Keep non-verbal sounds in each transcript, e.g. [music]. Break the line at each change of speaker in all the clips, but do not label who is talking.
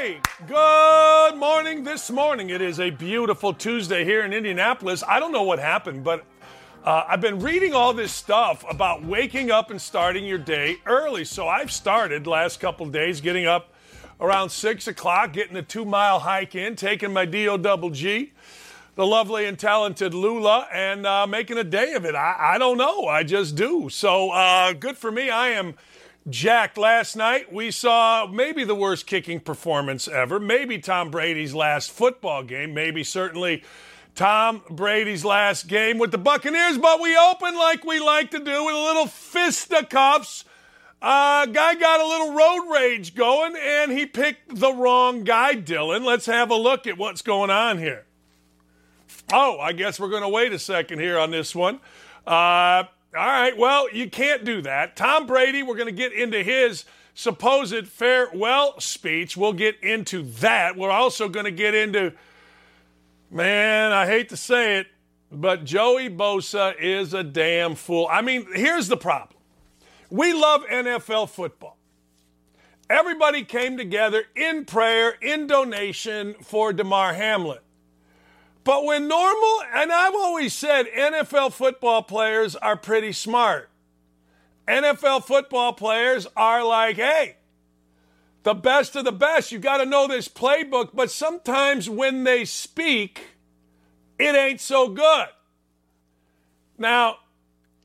Hey, good morning. This morning it is a beautiful Tuesday here in Indianapolis. I don't know what happened, but uh, I've been reading all this stuff about waking up and starting your day early. So I've started last couple days getting up around six o'clock, getting a two mile hike in, taking my DO double G the lovely and talented Lula and uh, making a day of it. I, I, don't know. I just do. So uh, good for me. I am jacked. Last night we saw maybe the worst kicking performance ever. Maybe Tom Brady's last football game. Maybe certainly Tom Brady's last game with the Buccaneers. But we open like we like to do with a little fisticuffs. Uh, guy got a little road rage going and he picked the wrong guy, Dylan. Let's have a look at what's going on here. Oh, I guess we're going to wait a second here on this one. Uh, all right, well, you can't do that. Tom Brady, we're going to get into his supposed farewell speech. We'll get into that. We're also going to get into, man, I hate to say it, but Joey Bosa is a damn fool. I mean, here's the problem we love NFL football. Everybody came together in prayer, in donation for Damar Hamlin. But when normal, and I've always said NFL football players are pretty smart. NFL football players are like, hey, the best of the best. You got to know this playbook. But sometimes when they speak, it ain't so good. Now,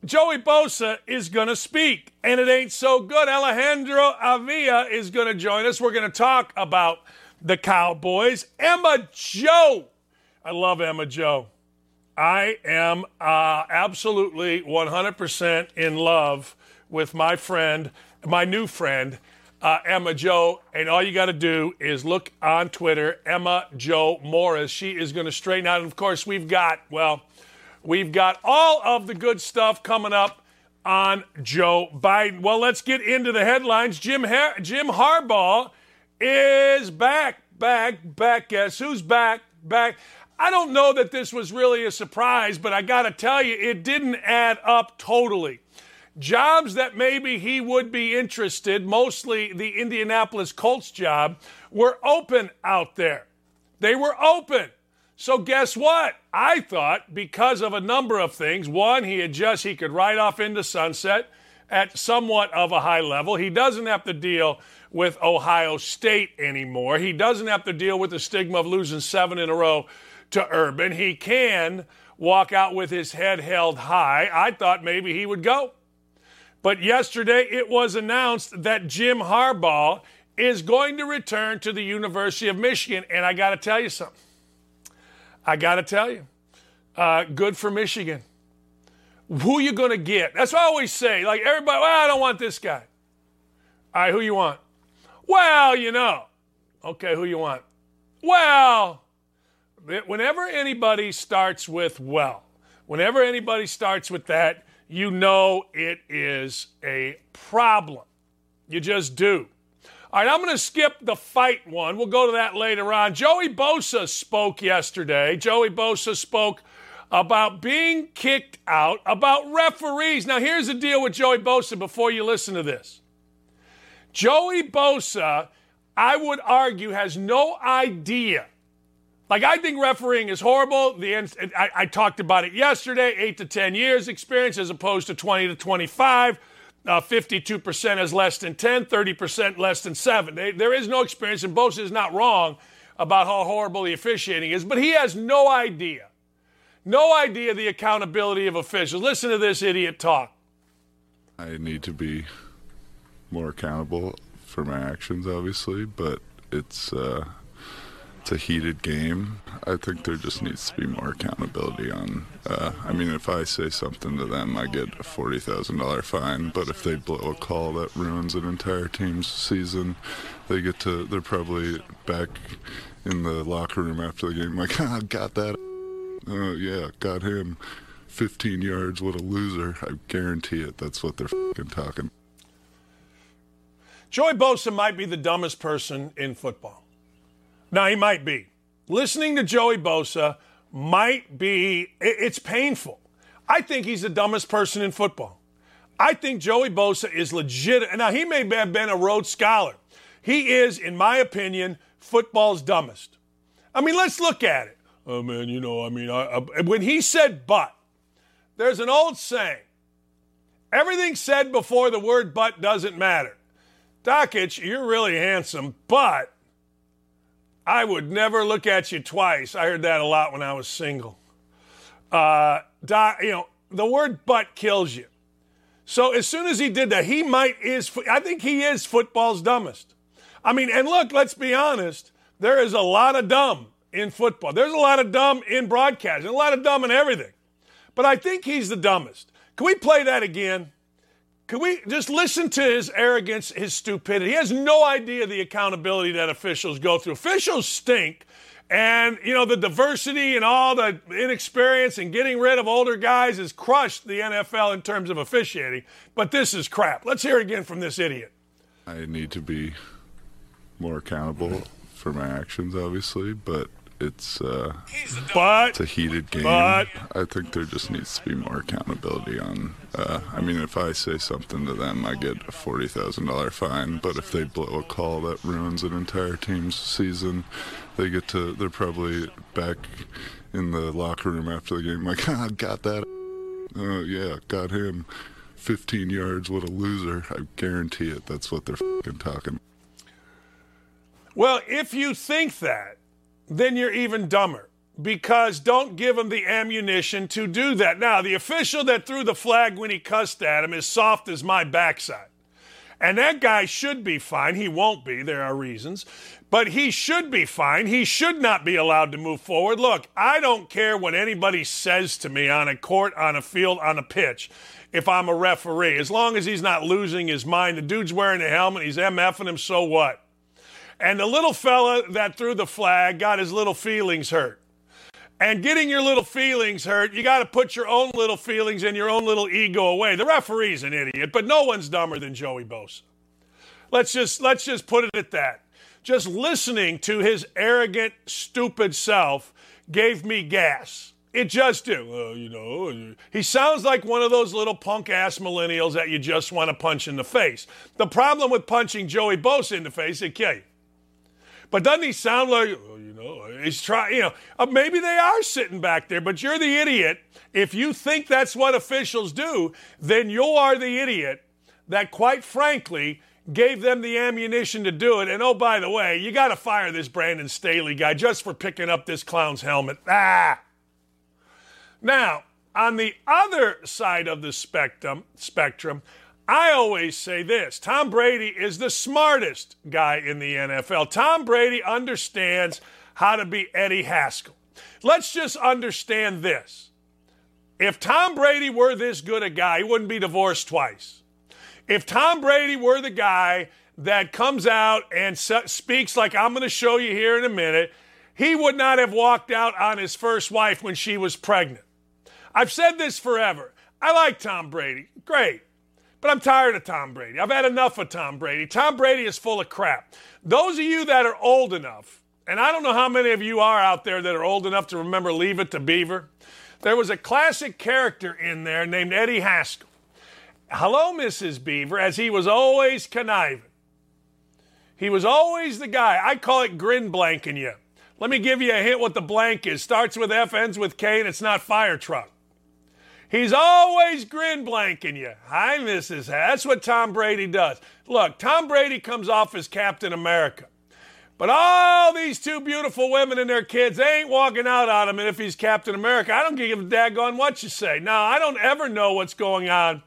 Joey Bosa is going to speak, and it ain't so good. Alejandro Avila is going to join us. We're going to talk about the Cowboys. Emma Jo I love Emma Jo. I am uh, absolutely 100% in love with my friend, my new friend, uh, Emma Jo. And all you got to do is look on Twitter, Emma Jo Morris. She is going to straighten out. And of course, we've got, well, we've got all of the good stuff coming up on Joe Biden. Well, let's get into the headlines. Jim, Har- Jim Harbaugh is back, back, back. Guess who's back? Back. I don't know that this was really a surprise, but I got to tell you, it didn't add up totally. Jobs that maybe he would be interested, mostly the Indianapolis Colts job, were open out there. They were open. So guess what? I thought because of a number of things. One, he had just he could ride off into sunset at somewhat of a high level. He doesn't have to deal with Ohio State anymore. He doesn't have to deal with the stigma of losing seven in a row to Urban. He can walk out with his head held high. I thought maybe he would go. But yesterday it was announced that Jim Harbaugh is going to return to the University of Michigan. And I got to tell you something. I got to tell you, uh, good for Michigan. Who you going to get? That's what I always say. Like everybody, well, I don't want this guy. All right, who you want? Well, you know. Okay, who you want? Well, whenever anybody starts with well, whenever anybody starts with that, you know it is a problem. You just do. All right, I'm going to skip the fight one. We'll go to that later on. Joey Bosa spoke yesterday. Joey Bosa spoke about being kicked out, about referees. Now, here's the deal with Joey Bosa before you listen to this. Joey Bosa, I would argue, has no idea like, I think refereeing is horrible. The I, I talked about it yesterday eight to 10 years experience as opposed to 20 to 25. Uh, 52% is less than 10, 30% less than 7. They, there is no experience, and Bosa is not wrong about how horrible the officiating is, but he has no idea, no idea the accountability of officials. Listen to this idiot talk.
I need to be more accountable for my actions, obviously, but it's. Uh it's a heated game. I think there just needs to be more accountability on. Uh, I mean, if I say something to them, I get a forty thousand dollar fine. But if they blow a call that ruins an entire team's season, they get to. They're probably back in the locker room after the game, like, [laughs] ah, got that. Oh yeah, got him. 15 yards, what a loser. I guarantee it. That's what they're talking.
Joey Bosa might be the dumbest person in football. Now, he might be. Listening to Joey Bosa might be, it's painful. I think he's the dumbest person in football. I think Joey Bosa is legit. Now, he may have been a Rhodes Scholar. He is, in my opinion, football's dumbest. I mean, let's look at it. Oh, man, you know, I mean, I, I, when he said but, there's an old saying everything said before the word but doesn't matter. Dakich, you're really handsome, but I would never look at you twice. I heard that a lot when I was single. Uh, Doc, you know, the word butt kills you. So as soon as he did that, he might is. I think he is football's dumbest. I mean, and look, let's be honest. There is a lot of dumb in football. There's a lot of dumb in broadcasting, a lot of dumb in everything. But I think he's the dumbest. Can we play that again? Can we just listen to his arrogance, his stupidity? He has no idea the accountability that officials go through. Officials stink. And, you know, the diversity and all the inexperience and getting rid of older guys has crushed the NFL in terms of officiating. But this is crap. Let's hear it again from this idiot.
I need to be more accountable for my actions, obviously, but it's uh,
but
it's a heated game.
But
I think there just needs to be more accountability on. Uh, I mean, if I say something to them, I get a forty thousand dollar fine. But if they blow a call that ruins an entire team's season, they get to. They're probably back in the locker room after the game, like, [laughs] ah, got that. Oh yeah, got him. 15 yards, what a loser. I guarantee it. That's what they're fucking talking.
Well, if you think that, then you're even dumber because don't give him the ammunition to do that. Now, the official that threw the flag when he cussed at him is soft as my backside. And that guy should be fine. He won't be. There are reasons. But he should be fine. He should not be allowed to move forward. Look, I don't care what anybody says to me on a court, on a field, on a pitch if I'm a referee. As long as he's not losing his mind. The dude's wearing a helmet. He's MFing him. So what? And the little fella that threw the flag got his little feelings hurt. And getting your little feelings hurt, you got to put your own little feelings and your own little ego away. The referee's an idiot, but no one's dumber than Joey Bosa. Let's just let's just put it at that. Just listening to his arrogant, stupid self gave me gas. It just do. Well, you know, he sounds like one of those little punk ass millennials that you just want to punch in the face. The problem with punching Joey Bosa in the face, it you. But doesn't he sound like, oh, you know, he's trying, you know, uh, maybe they are sitting back there, but you're the idiot. If you think that's what officials do, then you are the idiot that, quite frankly, gave them the ammunition to do it. And oh, by the way, you got to fire this Brandon Staley guy just for picking up this clown's helmet. Ah! Now, on the other side of the spectrum, spectrum, I always say this Tom Brady is the smartest guy in the NFL. Tom Brady understands how to be Eddie Haskell. Let's just understand this. If Tom Brady were this good a guy, he wouldn't be divorced twice. If Tom Brady were the guy that comes out and speaks like I'm going to show you here in a minute, he would not have walked out on his first wife when she was pregnant. I've said this forever. I like Tom Brady. Great. But I'm tired of Tom Brady. I've had enough of Tom Brady. Tom Brady is full of crap. Those of you that are old enough, and I don't know how many of you are out there that are old enough to remember Leave It to Beaver. There was a classic character in there named Eddie Haskell. Hello, Mrs. Beaver, as he was always conniving. He was always the guy. I call it grin blanking you. Let me give you a hint what the blank is. Starts with F, ends with K, and it's not fire truck. He's always grin blanking you. Hi, Mrs. That's what Tom Brady does. Look, Tom Brady comes off as Captain America. But all these two beautiful women and their kids, they ain't walking out on him. And if he's Captain America, I don't give a daggone what you say. Now, I don't ever know what's going on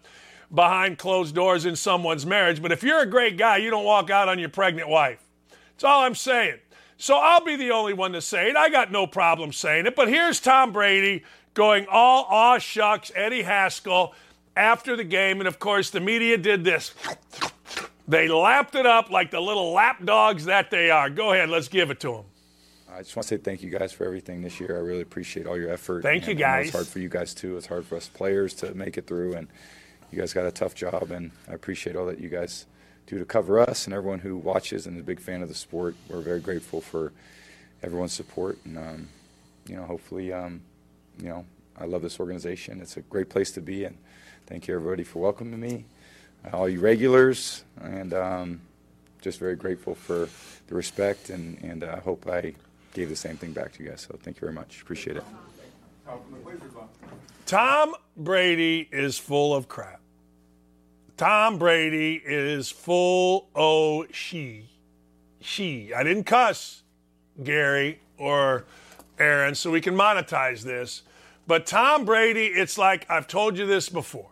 behind closed doors in someone's marriage. But if you're a great guy, you don't walk out on your pregnant wife. That's all I'm saying. So I'll be the only one to say it. I got no problem saying it. But here's Tom Brady going all aw shucks, Eddie Haskell after the game. And of course, the media did this. They lapped it up like the little lap dogs that they are. Go ahead, let's give it to them.
I just want to say thank you guys for everything this year. I really appreciate all your effort.
Thank you, guys.
It's hard for you guys too. It's hard for us players to make it through, and you guys got a tough job. And I appreciate all that you guys do to cover us and everyone who watches and is a big fan of the sport. We're very grateful for everyone's support, and um, you know, hopefully, um, you know, I love this organization. It's a great place to be, and thank you everybody for welcoming me, uh, all you regulars, and um, just very grateful for the respect, and and I hope I gave the same thing back to you guys. So thank you very much. Appreciate it.
Tom Brady is full of crap. Tom Brady is full o she. She. I didn't cuss Gary or Aaron, so we can monetize this. But Tom Brady, it's like I've told you this before.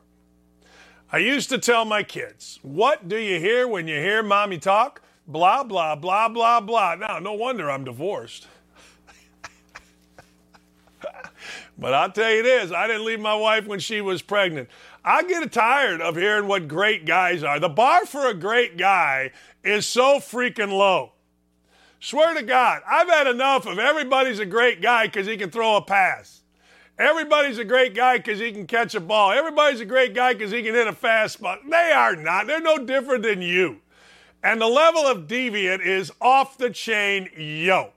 I used to tell my kids, what do you hear when you hear mommy talk? Blah, blah, blah, blah, blah. Now, no wonder I'm divorced. [laughs] But I'll tell you this I didn't leave my wife when she was pregnant. I get tired of hearing what great guys are. The bar for a great guy is so freaking low. Swear to God, I've had enough of everybody's a great guy because he can throw a pass. Everybody's a great guy because he can catch a ball. Everybody's a great guy because he can hit a fastball. They are not. They're no different than you. And the level of deviant is off the chain, yo.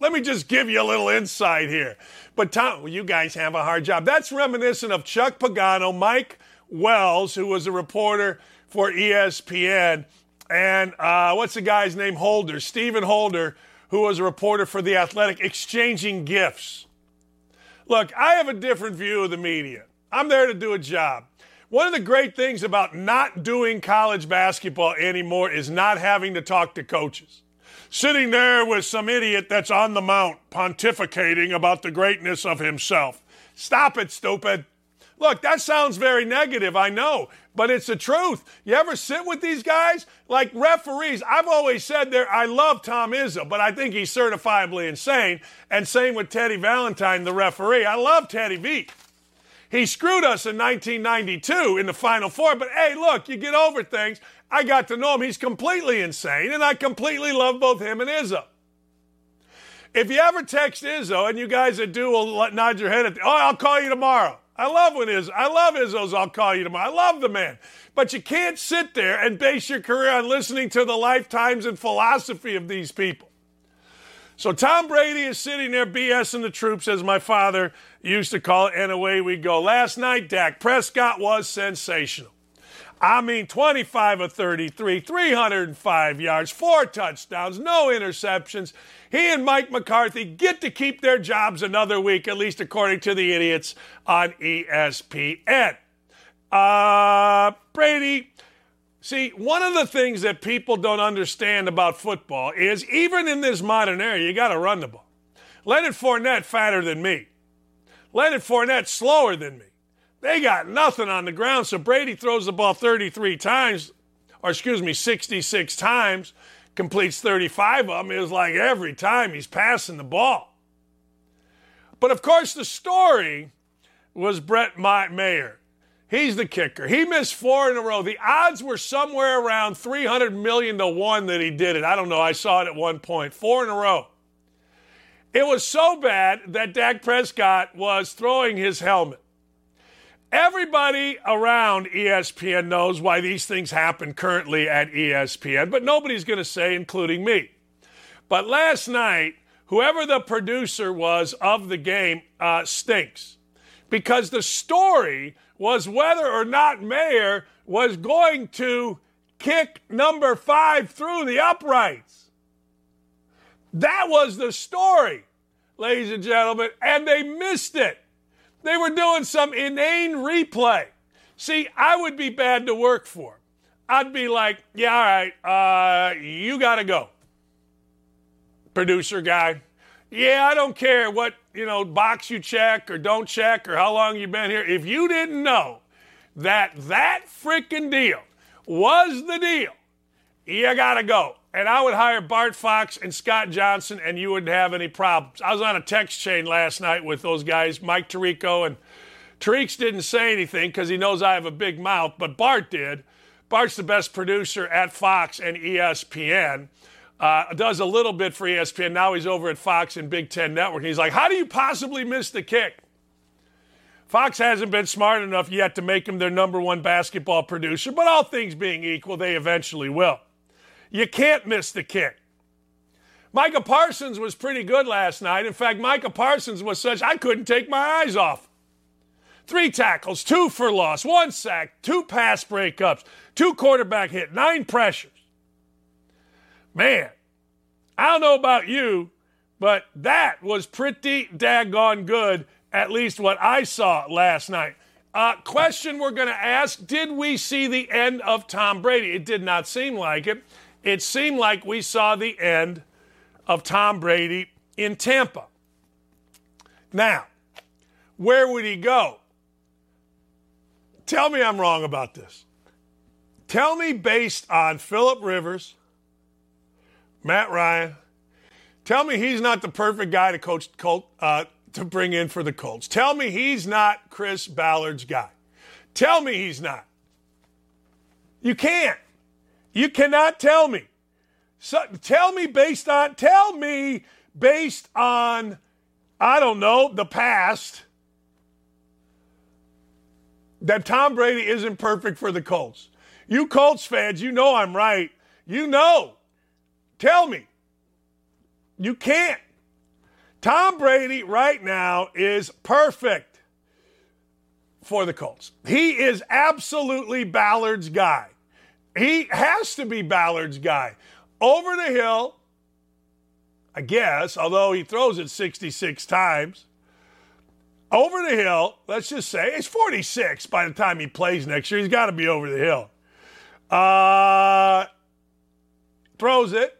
Let me just give you a little insight here. But Tom, well, you guys have a hard job. That's reminiscent of Chuck Pagano, Mike Wells, who was a reporter for ESPN, and uh, what's the guy's name? Holder, Stephen Holder, who was a reporter for The Athletic, exchanging gifts. Look, I have a different view of the media. I'm there to do a job. One of the great things about not doing college basketball anymore is not having to talk to coaches. Sitting there with some idiot that's on the mount pontificating about the greatness of himself. Stop it, stupid. Look, that sounds very negative, I know, but it's the truth. You ever sit with these guys? Like referees, I've always said there, I love Tom Izzo, but I think he's certifiably insane. And same with Teddy Valentine, the referee. I love Teddy V. He screwed us in 1992 in the Final Four, but hey, look, you get over things. I got to know him. He's completely insane, and I completely love both him and Izzo. If you ever text Izzo, and you guys that do will nod your head at, the, oh, I'll call you tomorrow. I love when Izzo, I love Izzo's, I'll call you tomorrow. I love the man. But you can't sit there and base your career on listening to the lifetimes and philosophy of these people. So Tom Brady is sitting there BSing the troops, as my father used to call it, and away we go. Last night, Dak Prescott was sensational. I mean, 25 of 33, 305 yards, four touchdowns, no interceptions. He and Mike McCarthy get to keep their jobs another week, at least according to the idiots on ESPN. Uh, Brady, see, one of the things that people don't understand about football is even in this modern era, you got to run the ball. Leonard Fournette fatter than me. Leonard Fournette slower than me. They got nothing on the ground, so Brady throws the ball 33 times, or excuse me, 66 times, completes 35 of them. It was like every time he's passing the ball. But of course, the story was Brett Ma- Maher. He's the kicker. He missed four in a row. The odds were somewhere around 300 million to one that he did it. I don't know. I saw it at one point. Four in a row. It was so bad that Dak Prescott was throwing his helmet. Everybody around ESPN knows why these things happen currently at ESPN, but nobody's going to say, including me. But last night, whoever the producer was of the game uh, stinks because the story was whether or not Maher was going to kick number five through the uprights. That was the story, ladies and gentlemen, and they missed it. They were doing some inane replay. See, I would be bad to work for. I'd be like, yeah, all right, uh, you got to go. Producer guy, yeah, I don't care what, you know, box you check or don't check or how long you've been here. If you didn't know that that freaking deal was the deal, you got to go. And I would hire Bart Fox and Scott Johnson, and you wouldn't have any problems. I was on a text chain last night with those guys, Mike Tirico, and Tirico's didn't say anything because he knows I have a big mouth, but Bart did. Bart's the best producer at Fox and ESPN. Uh, does a little bit for ESPN. Now he's over at Fox and Big Ten Network. He's like, How do you possibly miss the kick? Fox hasn't been smart enough yet to make him their number one basketball producer, but all things being equal, they eventually will. You can't miss the kick. Micah Parsons was pretty good last night. In fact, Micah Parsons was such I couldn't take my eyes off. Three tackles, two for loss, one sack, two pass breakups, two quarterback hit, nine pressures. Man, I don't know about you, but that was pretty daggone good, at least what I saw last night. Uh, question we're going to ask Did we see the end of Tom Brady? It did not seem like it. It seemed like we saw the end of Tom Brady in Tampa. Now, where would he go? Tell me I'm wrong about this. Tell me based on Philip Rivers, Matt Ryan, tell me he's not the perfect guy to coach Colt, uh, to bring in for the Colts. Tell me he's not Chris Ballard's guy. Tell me he's not. You can't. You cannot tell me. So, tell me based on tell me based on I don't know the past that Tom Brady isn't perfect for the Colts. You Colts fans, you know I'm right. You know. Tell me. You can't. Tom Brady right now is perfect for the Colts. He is absolutely Ballard's guy. He has to be Ballard's guy. Over the hill, I guess, although he throws it 66 times. Over the hill, let's just say, he's 46 by the time he plays next year. He's got to be over the hill. Uh, throws it.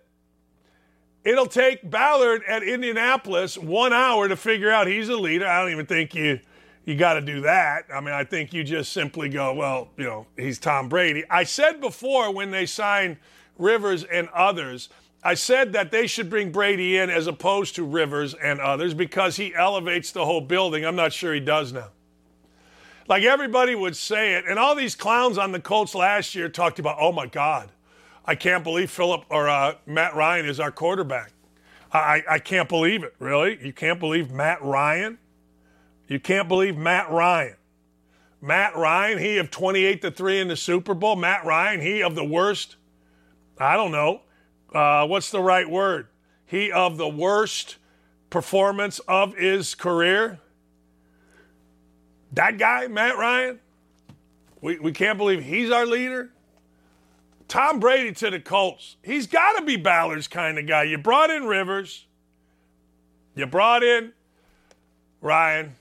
It'll take Ballard at Indianapolis one hour to figure out he's a leader. I don't even think you you got to do that. I mean, I think you just simply go, well, you know, he's Tom Brady. I said before when they signed Rivers and others, I said that they should bring Brady in as opposed to Rivers and others because he elevates the whole building. I'm not sure he does now. Like everybody would say it, and all these clowns on the Colts last year talked about, oh my God, I can't believe Philip or uh, Matt Ryan is our quarterback. I, I can't believe it. Really? You can't believe Matt Ryan? You can't believe Matt Ryan. Matt Ryan, he of 28 to 3 in the Super Bowl. Matt Ryan, he of the worst, I don't know, uh, what's the right word? He of the worst performance of his career. That guy, Matt Ryan, we, we can't believe he's our leader. Tom Brady to the Colts. He's got to be Ballard's kind of guy. You brought in Rivers. You brought in Ryan.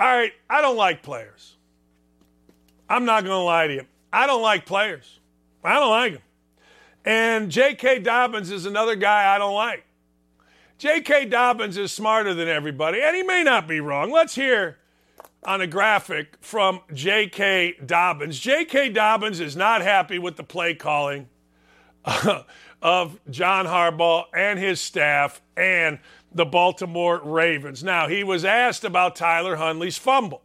All right, I don't like players. I'm not going to lie to you. I don't like players. I don't like them. And J.K. Dobbins is another guy I don't like. J.K. Dobbins is smarter than everybody, and he may not be wrong. Let's hear on a graphic from J.K. Dobbins. J.K. Dobbins is not happy with the play calling [laughs] of John Harbaugh and his staff and the Baltimore Ravens. Now, he was asked about Tyler Huntley's fumble.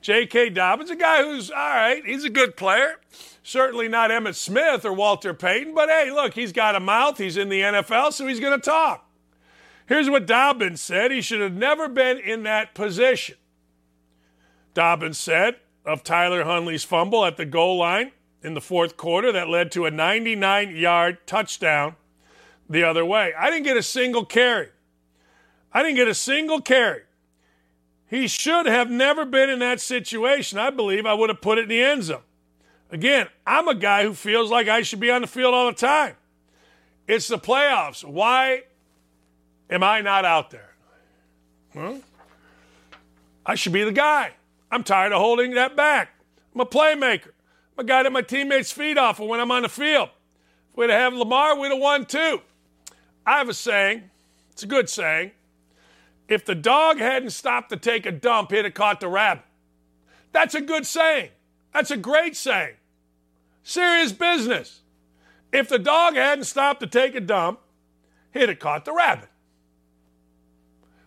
J.K. Dobbins, a guy who's all right, he's a good player. Certainly not Emmitt Smith or Walter Payton, but hey, look, he's got a mouth. He's in the NFL, so he's going to talk. Here's what Dobbins said he should have never been in that position. Dobbins said of Tyler Huntley's fumble at the goal line in the fourth quarter that led to a 99 yard touchdown the other way. I didn't get a single carry. I didn't get a single carry. He should have never been in that situation. I believe I would have put it in the end zone. Again, I'm a guy who feels like I should be on the field all the time. It's the playoffs. Why am I not out there? Well, I should be the guy. I'm tired of holding that back. I'm a playmaker. I'm a guy that my teammates feed off of when I'm on the field. If we'd have had Lamar, we'd have won too. I have a saying. It's a good saying. If the dog hadn't stopped to take a dump, he'd have caught the rabbit. That's a good saying. That's a great saying. Serious business. If the dog hadn't stopped to take a dump, he'd have caught the rabbit.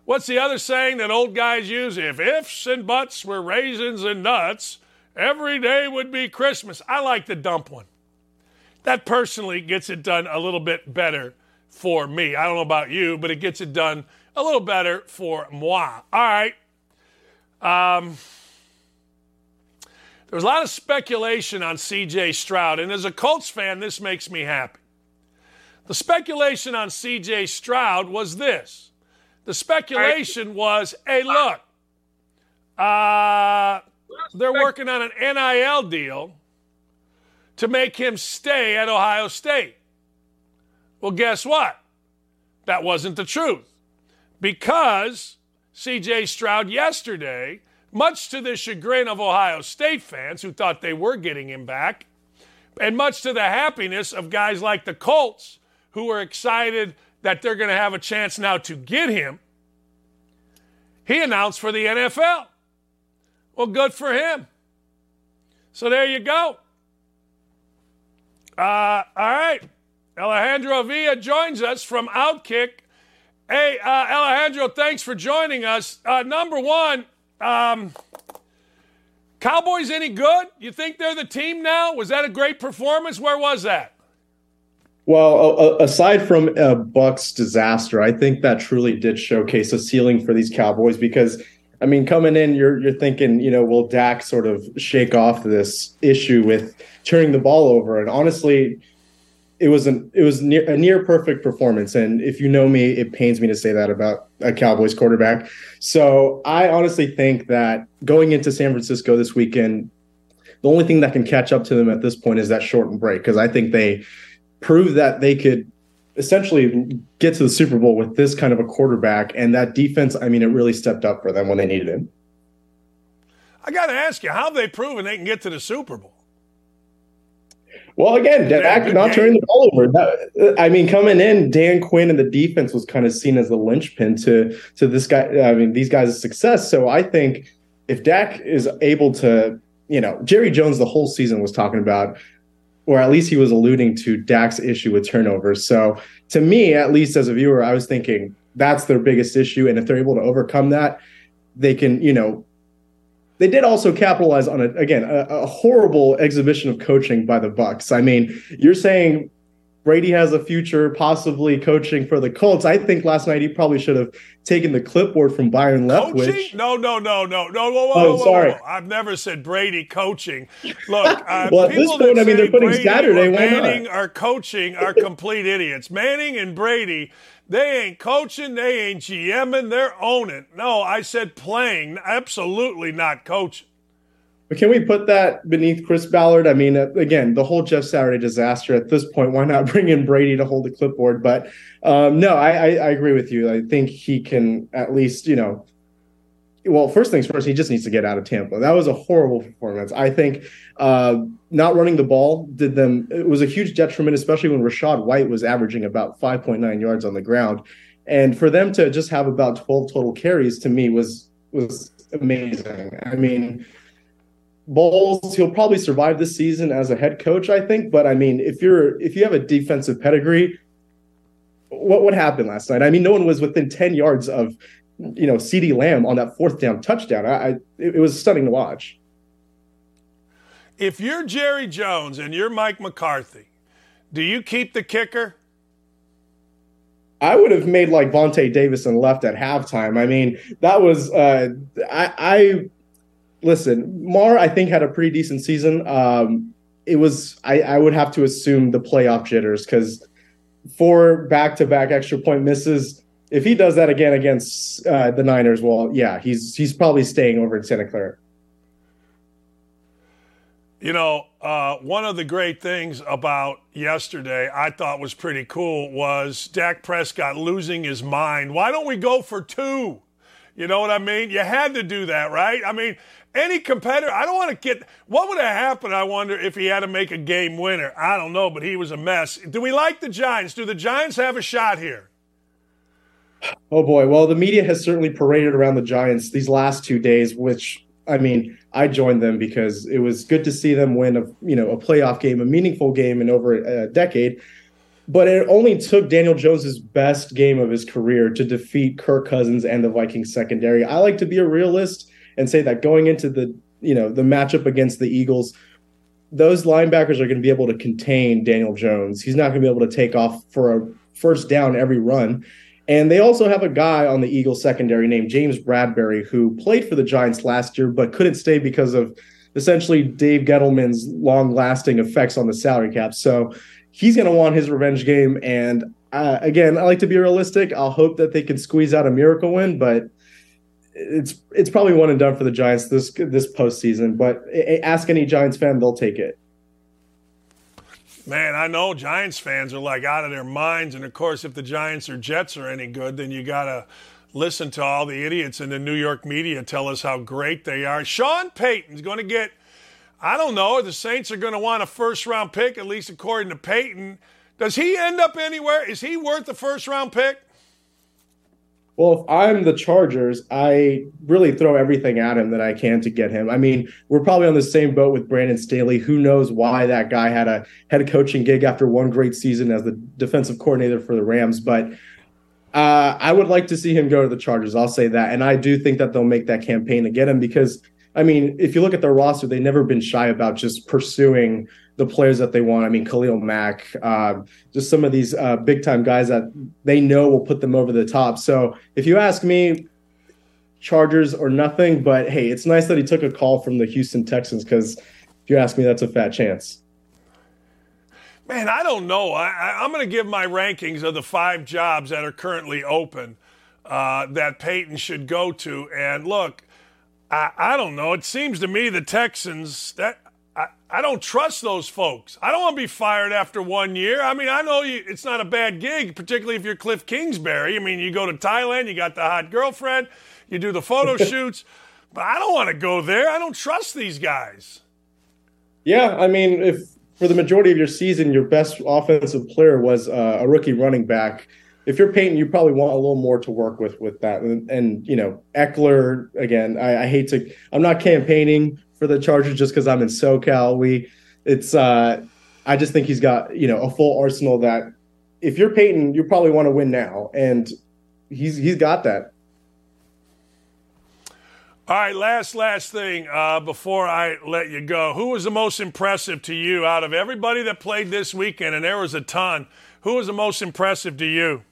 What's the other saying that old guys use? If ifs and buts were raisins and nuts, every day would be Christmas. I like the dump one. That personally gets it done a little bit better for me. I don't know about you, but it gets it done a little better for moi. All right. Um, there was a lot of speculation on CJ Stroud, and as a Colts fan, this makes me happy. The speculation on CJ Stroud was this the speculation was hey, look, uh, they're working on an NIL deal to make him stay at Ohio State. Well, guess what? That wasn't the truth. Because CJ Stroud yesterday, much to the chagrin of Ohio State fans who thought they were getting him back, and much to the happiness of guys like the Colts who are excited that they're going to have a chance now to get him, he announced for the NFL. Well, good for him. So there you go. Uh, all right. Alejandro Avila joins us from Outkick. Hey, uh, Alejandro, thanks for joining us. Uh, number one, um, Cowboys any good? You think they're the team now? Was that a great performance? Where was that?
Well, aside from a Bucs disaster, I think that truly did showcase a ceiling for these Cowboys because, I mean, coming in, you're you're thinking, you know, will Dak sort of shake off this issue with turning the ball over? And honestly, it was an it was near, a near perfect performance. And if you know me, it pains me to say that about a Cowboys quarterback. So I honestly think that going into San Francisco this weekend, the only thing that can catch up to them at this point is that shortened break because I think they prove that they could essentially get to the Super Bowl with this kind of a quarterback and that defense. I mean, it really stepped up for them when they needed him.
I got to ask you, how have they proven they can get to the Super Bowl?
Well, again, Dak not turning the ball over. That, I mean, coming in, Dan Quinn and the defense was kind of seen as the linchpin to to this guy. I mean, these guys' success. So I think if Dak is able to, you know, Jerry Jones the whole season was talking about or at least he was alluding to Dak's issue with turnovers. So to me, at least as a viewer, I was thinking that's their biggest issue. And if they're able to overcome that, they can, you know, they did also capitalize on it again, a, a horrible exhibition of coaching by the Bucs. I mean, you're saying Brady has a future possibly coaching for the Colts. I think last night he probably should have taken the clipboard from Byron Leftwich.
Coaching? No, no, no, no, no. Whoa, whoa, oh, whoa, sorry. Whoa, I've never said Brady coaching. Look, [laughs] uh,
well, at this point, I mean, they're putting
Brady
Saturday. Why
Manning are coaching are complete idiots. Manning and Brady, they ain't coaching, they ain't GMing, they're owning. No, I said playing, absolutely not coaching.
But can we put that beneath Chris Ballard? I mean, again, the whole Jeff Saturday disaster. At this point, why not [laughs] bring in Brady to hold the clipboard? But um, no, I, I, I, agree with you. I think he can at least, you know, well, first things first, he just needs to get out of Tampa. That was a horrible performance. I think uh, not running the ball did them. It was a huge detriment, especially when Rachaad White was averaging about 5.9 yards on the ground, and for them to just have about 12 total carries to me was was amazing. I mean Bowles, he'll probably survive this season as a head coach, I think. But I mean, if you're if you have a defensive pedigree, what what happened last night? I mean, no one was within ten yards of you know CeeDee Lamb on that fourth down touchdown. I, I it was stunning to watch.
If you're Jerry Jones and you're Mike McCarthy, do you keep the kicker?
I would have made like Vontae Davis and left at halftime. I mean, that was uh, I, I listen, Maher, I think, had a pretty decent season. Um, it was, I, I would have to assume the playoff jitters because four back to back extra point misses. If he does that again against uh, the Niners, well, yeah, he's he's probably staying over in Santa Clara.
You know, uh, one of the great things about yesterday I thought was pretty cool was Dak Prescott losing his mind. Why don't we go for two? You know what I mean? You had to do that, right? I mean, any competitor, I don't want to get what would have happened, I wonder, if he had to make a game winner. I don't know, but he was a mess. Do we like the Giants? Do the Giants have a shot here?
Oh boy. Well, the media has certainly paraded around the Giants these last two days, which I mean, I joined them because it was good to see them win a you know a playoff game, a meaningful game in over a decade. But it only took Daniel Jones's best game of his career to defeat Kirk Cousins and the Vikings secondary. I like to be a realist and say that going into the you know the matchup against the Eagles, those linebackers are going to be able to contain Daniel Jones. He's not going to be able to take off for a first down every run. And they also have a guy on the Eagles secondary named James Bradberry who played for the Giants last year but couldn't stay because of essentially Dave Gettleman's long lasting effects on the salary cap. So he's going to want his revenge game. And uh, again, I like to be realistic. I'll hope that they can squeeze out a miracle win, but it's it's probably one and done for the Giants this this postseason. But ask any Giants fan, they'll take it.
Man, I know Giants fans are like out of their minds, and of course, if the Giants or Jets are any good, then you gotta listen to all the idiots in the New York media tell us how great they are. Sean Payton's going to get I don't know. The Saints are going to want a first round pick, at least according to Payton. Does he end up anywhere? Is he worth the first round pick?
Well, if I'm the Chargers, I really throw everything at him that I can to get him. I mean, we're probably on the same boat with Brandon Staley. Who knows why that guy had a head coaching gig after one great season as the defensive coordinator for the Rams, but uh, I would like to see him go to the Chargers. I'll say that, and I do think that they'll make that campaign to get him because I mean, if you look at their roster, they've never been shy about just pursuing the players that they want. I mean, Khalil Mack, uh, just some of these uh, big time guys that they know will put them over the top. So if you ask me, Chargers or nothing, but hey, it's nice that he took a call from the Houston Texans because if you ask me, that's a fat chance.
Man, I don't know. I, am going to give my rankings of the five jobs that are currently open uh, that Payton should go to. And look, I, I don't know. It seems to me the Texans that I, don't trust those folks. I don't want to be fired after one year. I mean, I know you, it's not a bad gig, particularly if you're Cliff Kingsbury. I mean, you go to Thailand, you got the hot girlfriend, you do the photo [laughs] shoots, but I don't want to go there. I don't trust these guys.
Yeah, I mean, if for the majority of your season, your best offensive player was uh, a rookie running back if you're Payton, you probably want a little more to work with with that. And, and you know, Ekeler again. I, I, hate to. I'm not campaigning for the Chargers just because I'm in SoCal. We, it's. uh I just think he's got you know a full arsenal that if you're Payton, you probably want to win now, and he's he's got that.
All right, last last thing uh, before I let you go. Who was the most impressive to you out of everybody that played this weekend? And there was a ton. Who was the most impressive to you?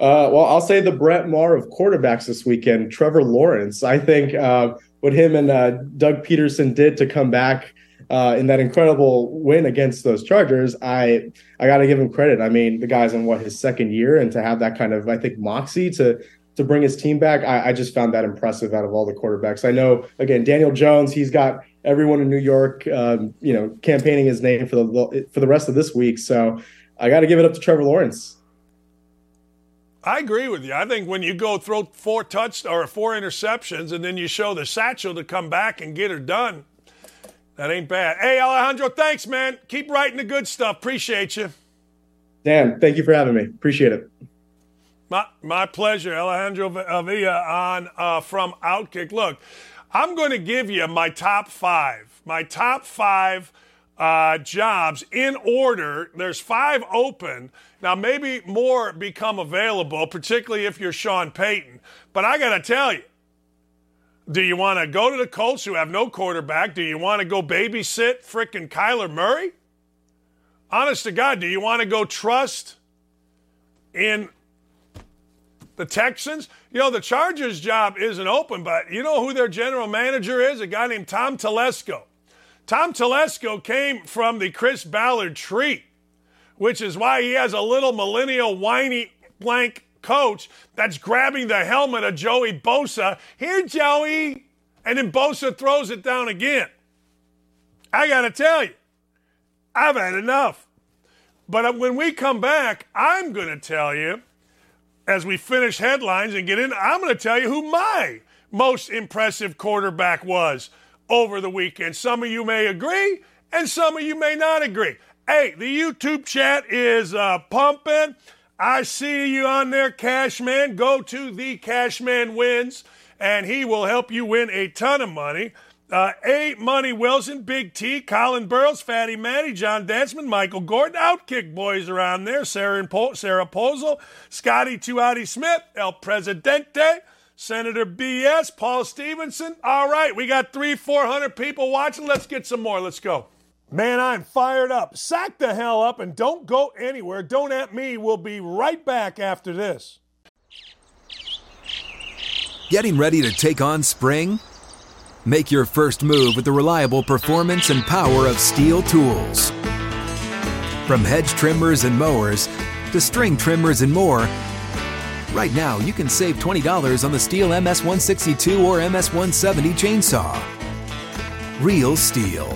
Uh, well, I'll say the Brett Maher of quarterbacks this weekend, Trevor Lawrence. I think uh, what him and uh, Doug Pederson did to come back uh, in that incredible win against those Chargers, I I got to give him credit. I mean, the guy's in what his second year, and to have that kind of I think moxie to to bring his team back, I, I just found that impressive out of all the quarterbacks. I know again, Daniel Jones, he's got everyone in New York, um, you know, campaigning his name for the for the rest of this week. So I got to give it up to Trevor Lawrence.
I agree with you. I think when you go throw four touch or four interceptions and then you show the satchel to come back and get her done, that ain't bad. Hey, Alejandro, thanks, man. Keep writing the good stuff. Appreciate you.
Dan, thank you for having me. Appreciate it.
My, my pleasure, Alejandro Avila on uh, from Outkick. Look, I'm going to give you my top five. My top five uh, jobs in order. There's five open. Now, maybe more become available, particularly if you're Sean Payton. But I got to tell you, do you want to go to the Colts who have no quarterback? Do you want to go babysit frickin' Kyler Murray? Honest to God, do you want to go trust in the Texans? You know, the Chargers' job isn't open, but you know who their general manager is? A guy named Tom Telesco. Tom Telesco came from the Chris Ballard tree, which is why he has a little millennial whiny blank coach that's grabbing the helmet of Joey Bosa. Here, Joey. And then Bosa throws it down again. I got to tell you, I've had enough. But uh, when we come back, I'm going to tell you, as we finish headlines and get in, I'm going to tell you who my most impressive quarterback was over the weekend. Some of you may agree, and some of you may not agree. Hey, the YouTube chat is uh, pumping. I see you on there, Cashman. Go to the Cashman Wins and he will help you win a ton of money. Uh, a. Money Wilson, Big T, Colin Burrows, Fatty Matty, John Dansman, Michael Gordon, Outkick boys around there, Sarah, and Sarah Pozel, Scotty Tuati Smith, El Presidente, Senator BS, Paul Stevenson. All right, we got three, 400 people watching. Let's get some more. Let's go. Man, I'm fired up. Sack the hell up and don't go anywhere. Don't at me. We'll be right back after this.
Getting ready to take on spring? Make your first move with the reliable performance and power of STIHL tools. From hedge trimmers and mowers to string trimmers and more, right now you can save $20 on the STIHL MS162 or MS170 chainsaw. Real STIHL.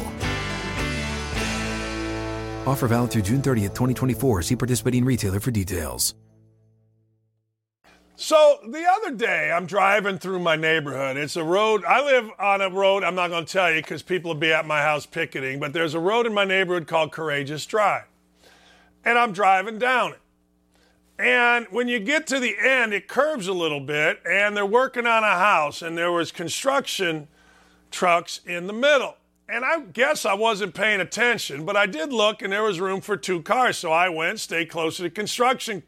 Offer valid through June 30th, 2024. See participating retailer for details.
So the other day, I'm driving through my neighborhood. It's a road. I live on a road. I'm not going to tell you because people will be at my house picketing. But there's a road in my neighborhood called Courageous Drive, and I'm driving down it. And when you get to the end, it curves a little bit, and they're working on a house, and there was construction trucks in the middle. And I guess I wasn't paying attention, but I did look, and there was room for two cars. So I went, stayed closer to construction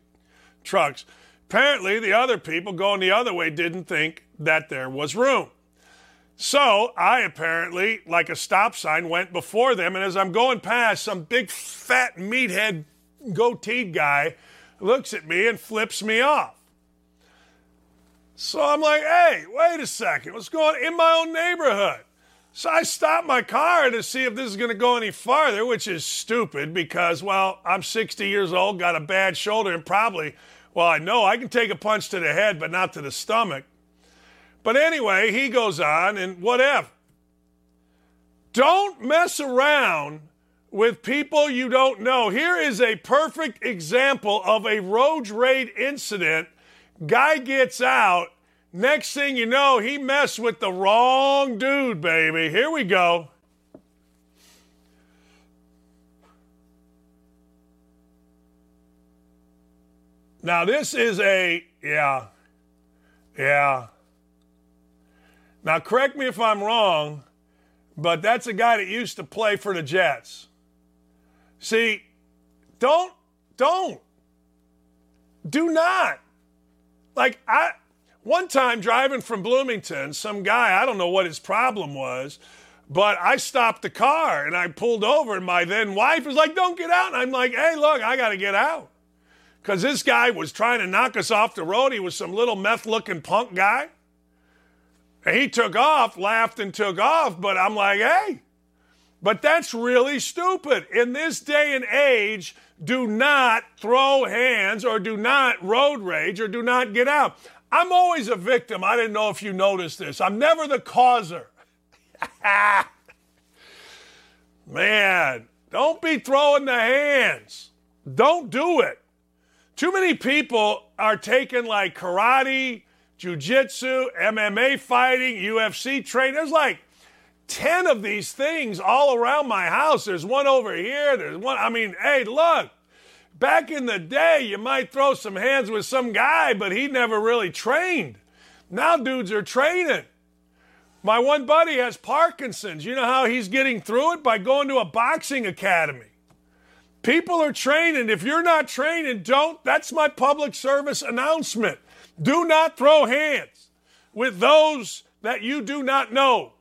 trucks. Apparently, the other people going the other way didn't think that there was room. So I apparently, like a stop sign, went before them. And as I'm going past, some big fat meathead goateed guy looks at me and flips me off. So I'm like, hey, wait a second. What's going on in my own neighborhood? So I stopped my car to see if this is going to go any farther, which is stupid because, well, I'm 60 years old, got a bad shoulder, and probably well, I know I can take a punch to the head, but not to the stomach. But anyway, he goes on and whatever. Don't mess around with people you don't know. Here is a perfect example of a road raid incident. Guy gets out. Next thing you know, he messed with the wrong dude, baby. Here we go. Now, this is a, yeah, yeah. Now, correct me if I'm wrong, but that's a guy that used to play for the Jets. See, don't, don't, do not. Like, I, one time driving from Bloomington, some guy, I don't know what his problem was, but I stopped the car and I pulled over, and my then wife was like, Don't get out. And I'm like, Hey, look, I got to get out because this guy was trying to knock us off the road. He was some little meth looking punk guy. And he took off, laughed, and took off. But I'm like, hey, but that's really stupid. In this day and age, do not throw hands or do not road rage or do not get out. I'm always a victim. I didn't know if you noticed this. I'm never the causer. [laughs] Man, don't be throwing the hands. Don't do it. Too many people are taking like karate, jujitsu, MMA fighting, UFC training. There's like 10 of these things all around my house. There's one over here. There's one. I mean, hey, look, back in the day, you might throw some hands with some guy, but he never really trained. Now dudes are training. My one buddy has Parkinson's. You know how he's getting through it? By going to a boxing academy. People are training. If you're not training, don't. That's my public service announcement. Do not throw hands with those that you do not know.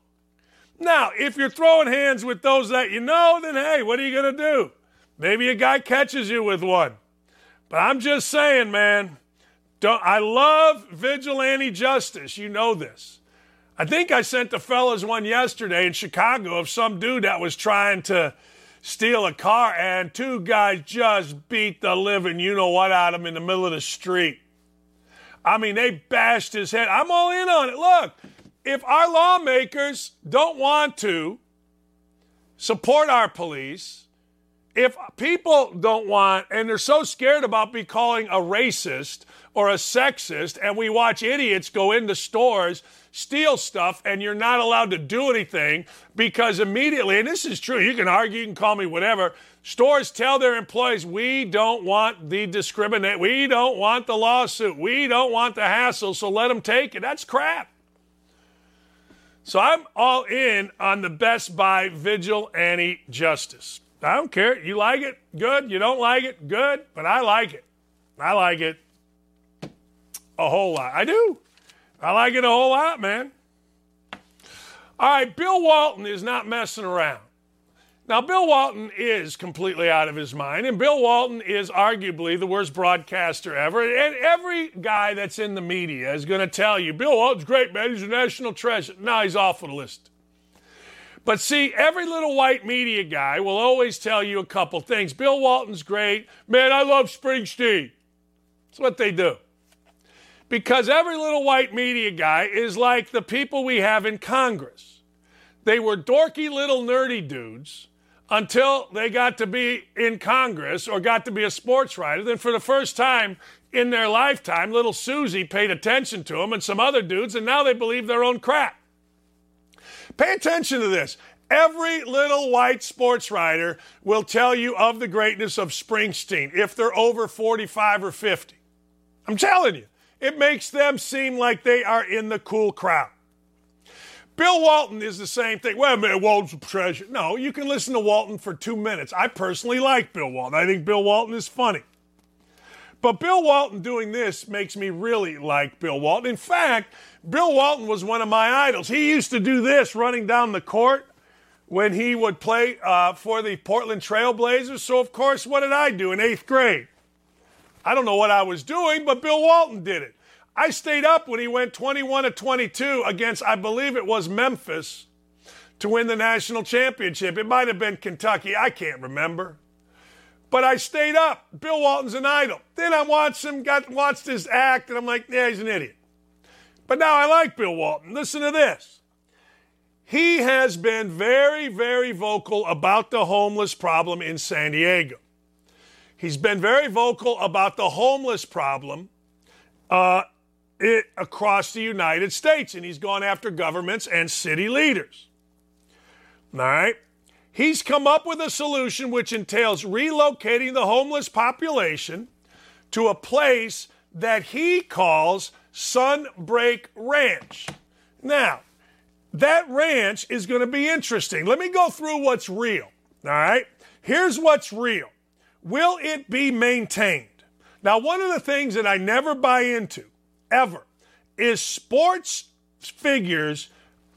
Now, if you're throwing hands with those that you know, then hey, what are you going to do? Maybe a guy catches you with one. But I'm just saying, man, don't, I love vigilante justice. You know this. I think I sent the fellas one yesterday in Chicago of some dude that was trying to steal a car, and two guys just beat the living you know what out of him in the middle of the street. I mean, they bashed his head. I'm all in on it. Look, if our lawmakers don't want to support our police, if people don't want, and they're so scared about be calling a racist or a sexist, and we watch idiots go into stores steal stuff and you're not allowed to do anything because immediately, and this is true, you can argue, you can call me whatever. Stores tell their employees, we don't want the discriminate, we don't want the lawsuit, we don't want the hassle, so let them take it. That's crap. So I'm all in on the Best Buy vigil Vigilante Justice. I don't care. You like it? Good. You don't like it? Good. But I like it. I like it a whole lot. I do. I like it a whole lot, man. All right, Bill Walton is not messing around. Now, Bill Walton is completely out of his mind, and Bill Walton is arguably the worst broadcaster ever. And every guy that's in the media is going to tell you, Bill Walton's great, man. He's a national treasure. No, he's off the list. But see, every little white media guy will always tell you a couple things. Bill Walton's great. Man, I love Springsteen. That's what they do. Because every little white media guy is like the people we have in Congress. They were dorky little nerdy dudes until they got to be in Congress or got to be a sports writer. Then, for the first time in their lifetime, little Susie paid attention to them and some other dudes, and now they believe their own crap. Pay attention to this. Every little white sports writer will tell you of the greatness of Springsteen if they're over 45 or 50. I'm telling you. It makes them seem like they are in the cool crowd. Bill Walton is the same thing. Well, man, Walton's a treasure. No, you can listen to Walton for two minutes. I personally like Bill Walton. I think Bill Walton is funny. But Bill Walton doing this makes me really like Bill Walton. In fact, Bill Walton was one of my idols. He used to do this running down the court when he would play uh, for the Portland Trailblazers. So, of course, what did I do in eighth grade? I don't know what I was doing, but Bill Walton did it. I stayed up when he went 21 to 22 against, I believe it was Memphis, to win the national championship. It might have been Kentucky. I can't remember. But I stayed up. Bill Walton's an idol. Then I watched him, got watched his act, and I'm like, yeah, he's an idiot. But now I like Bill Walton. Listen to this. He has been very, very vocal about the homeless problem in San Diego. He's been very vocal about the homeless problem uh, it, across the United States, and he's gone after governments and city leaders. All right? He's come up with a solution which entails relocating the homeless population to a place that he calls Sunbreak Ranch. Now, that ranch is going to be interesting. Let me go through what's real. All right? Here's what's real. Will it be maintained? Now, one of the things that I never buy into, ever, is sports figures.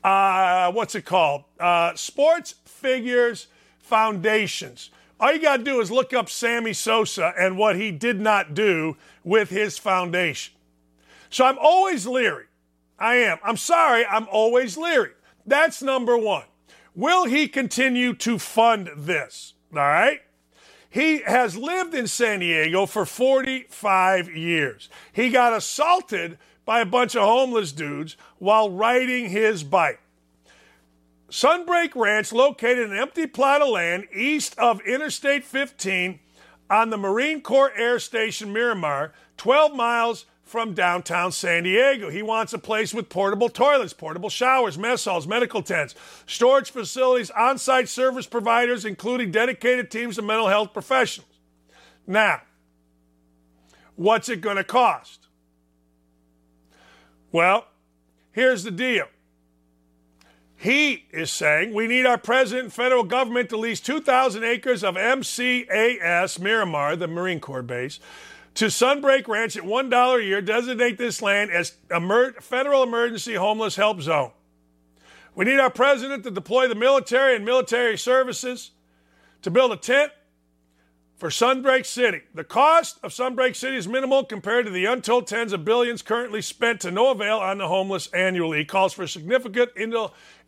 Uh, what's it called? Uh, sports figures foundations. All you got to do is look up Sammy Sosa and what he did not do with his foundation. So I'm always leery. I am. I'm sorry, I'm always leery. That's number one. Will he continue to fund this? All right. He has lived in San Diego for 45 years. He got assaulted by a bunch of homeless dudes while riding his bike. Sunbreak Ranch, located in an empty plot of land east of Interstate 15 on the Marine Corps Air Station Miramar, 12 miles from downtown San Diego. He wants a place with portable toilets, portable showers, mess halls, medical tents, storage facilities, on site service providers, including dedicated teams of mental health professionals. Now, what's it going to cost? Well, here's the deal. He is saying we need our president and federal government to lease 2,000 acres of MCAS Miramar, the Marine Corps base, to Sunbreak Ranch at $1 a year, designate this land as a federal emergency homeless help zone. We need our president to deploy the military and military services to build a tent for Sunbreak City. The cost of Sunbreak City is minimal compared to the untold tens of billions currently spent to no avail on the homeless annually. He calls for significant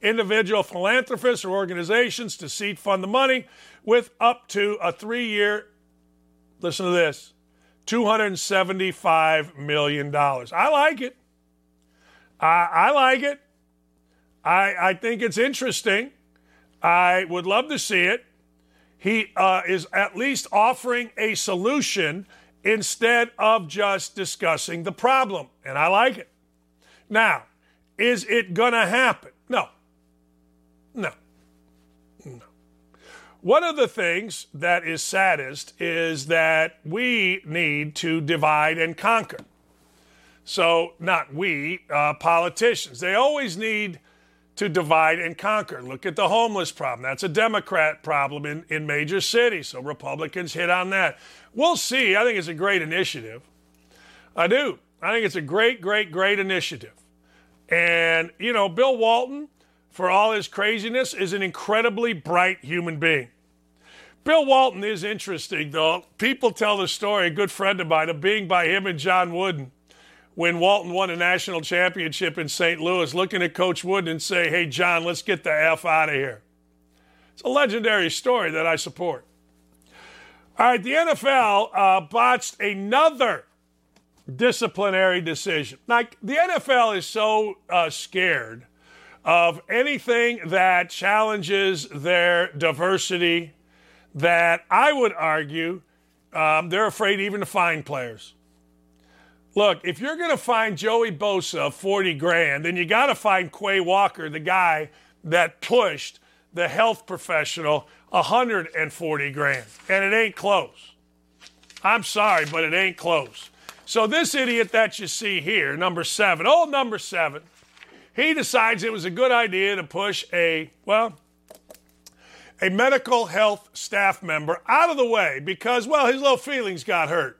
individual philanthropists or organizations to seed fund the money with up to a three year, listen to this, $275 million. I like it. I, I like it. I, I think it's interesting. I would love to see it. He uh, is at least offering a solution instead of just discussing the problem. And I like it. Now, is it going to happen? No. No. One of the things that is saddest is that we need to divide and conquer. So, not we, uh, politicians. They always need to divide and conquer. Look at the homeless problem. That's a Democrat problem in, in major cities. So Republicans hit on that. We'll see. I think it's a great initiative. I do. I think it's a great, great, great initiative. And, you know, Bill Walton, for all his craziness, is an incredibly bright human being. Bill Walton is interesting, though. People tell the story, a good friend of mine, of being by him and John Wooden when Walton won a national championship in St. Louis, looking at Coach Wooden and say, hey, John, let's get the F out of here. It's a legendary story that I support. All right, the NFL uh, botched another disciplinary decision. Like, the NFL is so uh, scared of anything that challenges their diversity that I would argue um, they're afraid even to find players. Look, if you're going to find Joey Bosa 40 grand, then you got to find Quay Walker, the guy that pushed the health professional 140 grand. And it ain't close. I'm sorry, but it ain't close. So this idiot that you see here, number seven, old number seven, he decides it was a good idea to push a, well, a medical health staff member out of the way because, well, his little feelings got hurt.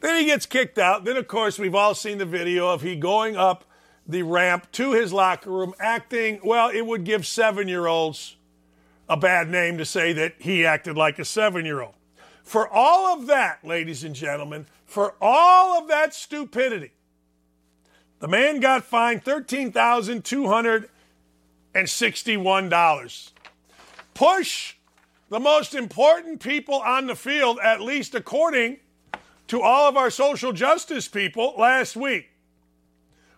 Then he gets kicked out. Then, of course, we've all seen the video of he going up the ramp to his locker room, acting, well, it would give seven year olds a bad name to say that he acted like a seven year old. For all of that, ladies and gentlemen, for all of that stupidity, the man got fined $13,261. Push the most important people on the field, at least according to all of our social justice people last week.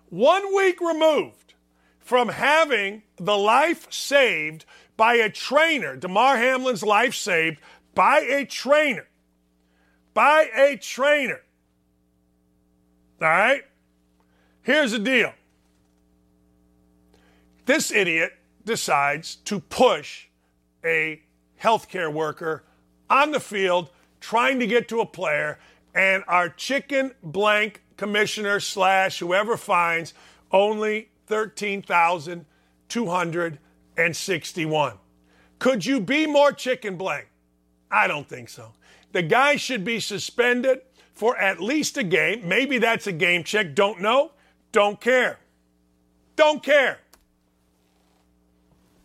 One week removed from having the life saved by a trainer, Damar Hamlin's life saved by a trainer. By a trainer. All right? Here's the deal this idiot decides to push a healthcare worker on the field trying to get to a player and our chicken blank commissioner slash whoever finds only 13,261. Could you be more chicken blank? I don't think so. The guy should be suspended for at least a game. Maybe that's a game check. Don't know. Don't care. Don't care.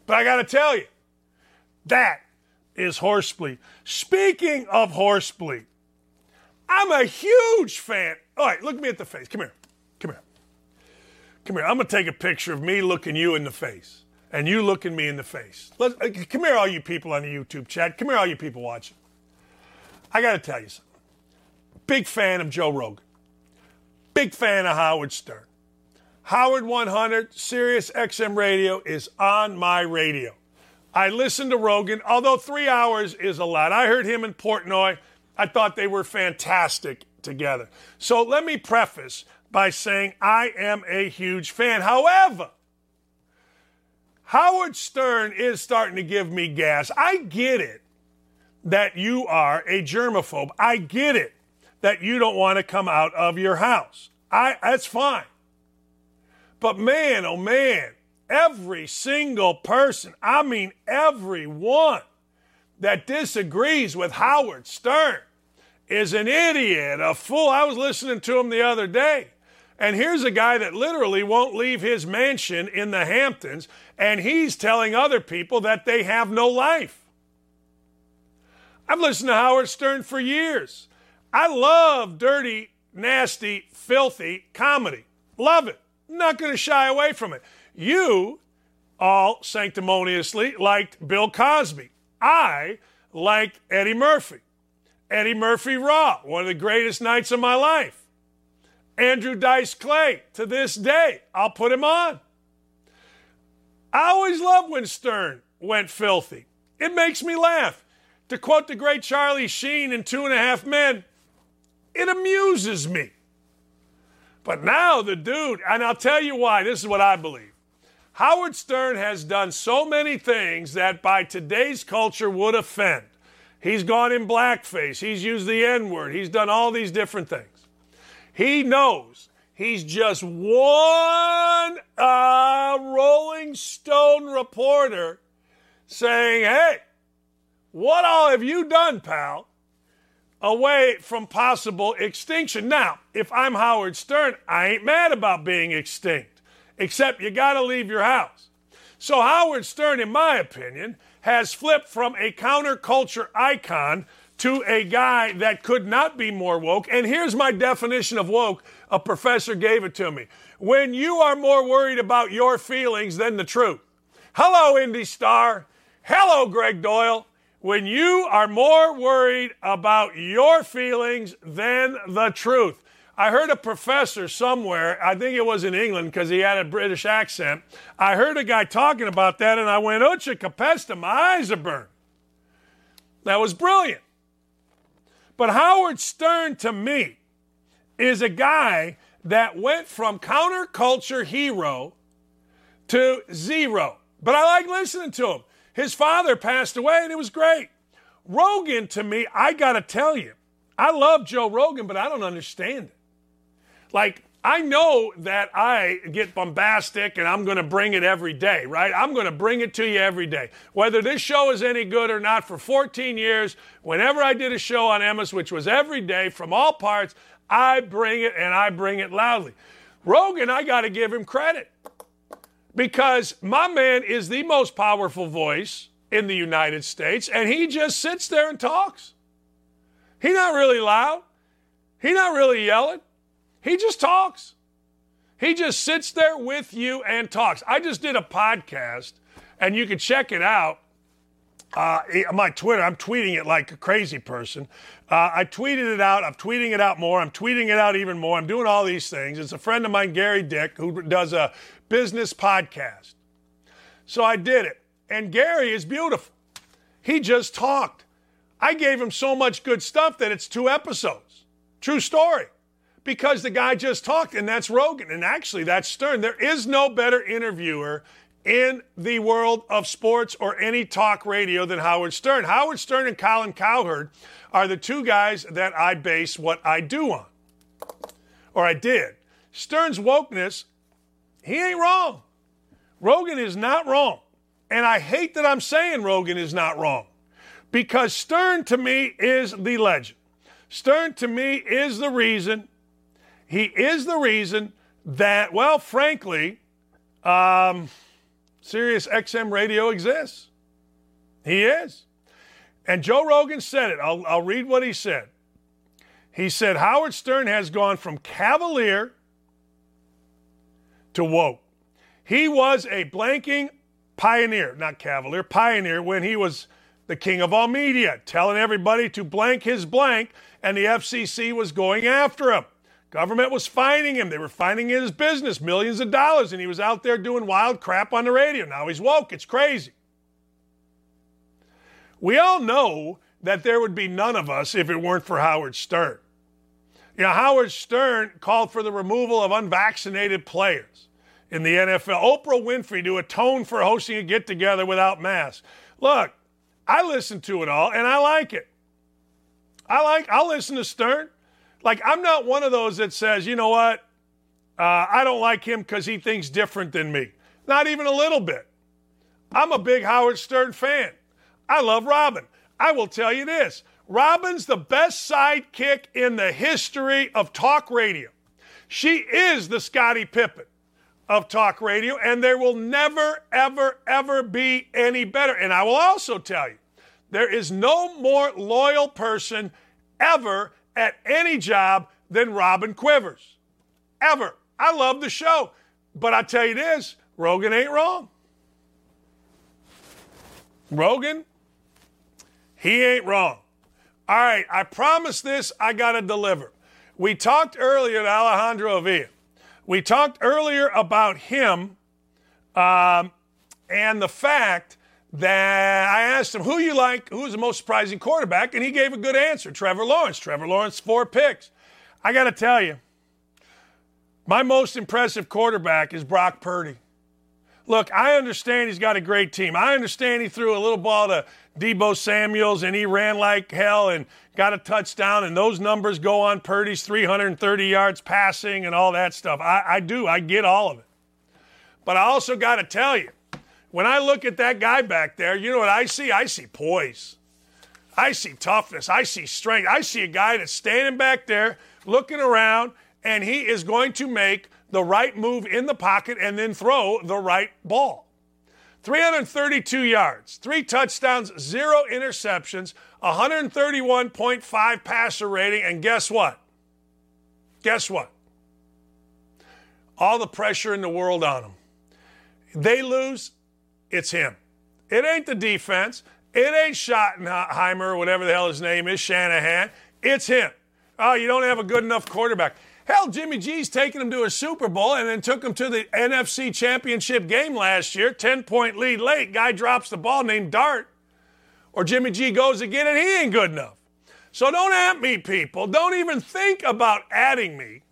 But I got to tell you, that is horsebleed. Speaking of horsebleed, I'm a huge fan. All right, look at me at the face. Come here. Come here. Come here. I'm going to take a picture of me looking you in the face and you looking me in the face. Let's, uh, come here, all you people on the YouTube chat. Come here, all you people watching. I got to tell you something. Big fan of Joe Rogan. Big fan of Howard Stern. Howard 100, Sirius XM Radio is on my radio. I listened to Rogan, although three hours is a lot. I heard him in Portnoy. I thought they were fantastic together. So let me preface by saying I am a huge fan. However, Howard Stern is starting to give me gas. I get it that you are a germaphobe. I get it that you don't want to come out of your house. I that's fine. But man, oh man, every single person, I mean everyone that disagrees with Howard Stern is an idiot, a fool. I was listening to him the other day. And here's a guy that literally won't leave his mansion in the Hamptons, and he's telling other people that they have no life. I've listened to Howard Stern for years. I love dirty, nasty, filthy comedy. Love it. Not going to shy away from it. You all sanctimoniously liked Bill Cosby. I liked Eddie Murphy. Eddie Murphy Raw, one of the greatest nights of my life. Andrew Dice Clay, to this day, I'll put him on. I always loved when Stern went filthy. It makes me laugh. To quote the great Charlie Sheen in Two and a Half Men, it amuses me. But now the dude, and I'll tell you why, this is what I believe. Howard Stern has done so many things that by today's culture would offend. He's gone in blackface. He's used the N word. He's done all these different things. He knows He's just one uh, Rolling Stone reporter saying, Hey, what all have you done, pal? Away from possible extinction. Now, if I'm Howard Stern, I ain't mad about being extinct, except you got to leave your house. So, Howard Stern, in my opinion, has flipped from a counterculture icon to a guy that could not be more woke. And here's my definition of woke a professor gave it to me. When you are more worried about your feelings than the truth. Hello, Indy Star. Hello, Gregg Doyel. When you are more worried about your feelings than the truth. I heard a professor somewhere, I think it was in England because he had a British accent. I heard a guy talking about that and I went, Ucha Capesta, my eyes are burned. That was brilliant. But Howard Stern, to me, is a guy that went from counterculture hero to zero. But I like listening to him. His father passed away and it was great. Rogan, to me, I got to tell you, I love Joe Rogan, but I don't understand it. Like, I know that I get bombastic and I'm going to bring it every day, right? I'm going to bring it to you every day. Whether this show is any good or not, for 14 years, whenever I did a show on Emmis, which was every day from all parts, I bring it and I bring it loudly. Rogan, I got to give him credit because my man is the most powerful voice in the United States and he just sits there and talks. He's not really loud. He's not really yelling. He just talks. He just sits there with you and talks. I just did a podcast, and you can check it out. Uh, my Twitter, I'm tweeting it like a crazy person. Uh, I tweeted it out. I'm tweeting it out more. I'm tweeting it out even more. I'm doing all these things. It's a friend of mine, Gary Dick, who does a business podcast. So I did it. And Gary is beautiful. He just talked. I gave him so much good stuff that it's two episodes. True story because the guy just talked, and that's Rogan. And actually, that's Stern. There is no better interviewer in the world of sports or any talk radio than Howard Stern. Howard Stern and Colin Cowherd are the two guys that I base what I do on, or I did. Stern's wokeness, he ain't wrong. Rogan is not wrong. And I hate that I'm saying Rogan is not wrong because Stern to me is the legend. Stern to me is the reason he is the reason that, well, frankly, um, Sirius XM radio exists. He is. And Joe Rogan said it. I'll, I'll read what he said. He said Howard Stern has gone from cavalier to woke. He was a blanking pioneer, not cavalier, pioneer when he was the king of all media, telling everybody to blank his blank, and the FCC was going after him. Government was fining him. They were fining his business millions of dollars, and he was out there doing wild crap on the radio. Now he's woke. It's crazy. We all know that there would be none of us if it weren't for Howard Stern. You know, Howard Stern called for the removal of unvaccinated players in the NFL. Oprah Winfrey to atone for hosting a get together without masks. Look, I listen to it all and I like it. I like, I'll listen to Stern. Like, I'm not one of those that says, you know what, uh, I don't like him because he thinks different than me. Not even a little bit. I'm a big Howard Stern fan. I love Robin. I will tell you this Robin's the best sidekick in the history of talk radio. She is the Scottie Pippen of talk radio, and there will never, ever, ever be any better. And I will also tell you, there is no more loyal person ever at any job than Robin Quivers. Ever. I love the show. But I tell you this Rogan ain't wrong. Rogan, he ain't wrong. All right, I promise this, I got to deliver. We talked earlier to Alejandro Avila. We talked earlier about him um, and the fact that I asked him, who you like, who's the most surprising quarterback? And he gave a good answer Trevor Lawrence. Trevor Lawrence, four picks. I got to tell you, my most impressive quarterback is Brock Purdy. Look, I understand he's got a great team. I understand he threw a little ball to Deebo Samuels and he ran like hell and got a touchdown, and those numbers go on Purdy's 330 yards passing and all that stuff. I, I do, I get all of it. But I also got to tell you, when I look at that guy back there, you know what I see? I see poise. I see toughness. I see strength. I see a guy that's standing back there looking around, and he is going to make the right move in the pocket and then throw the right ball. 332 yards, three touchdowns, zero interceptions, 131.5 passer rating, and guess what? Guess what? All the pressure in the world on him. They lose, it's him. It ain't the defense. It ain't Schottenheimer or whatever the hell his name is, Shanahan. It's him. Oh, you don't have a good enough quarterback. Hell, Jimmy G's taken him to a Super Bowl and then took him to the NFC Championship game last year. 10 point lead late. Guy drops the ball named Tartt. Or Jimmy G goes again and he ain't good enough. So don't at me, people. Don't even think about adding me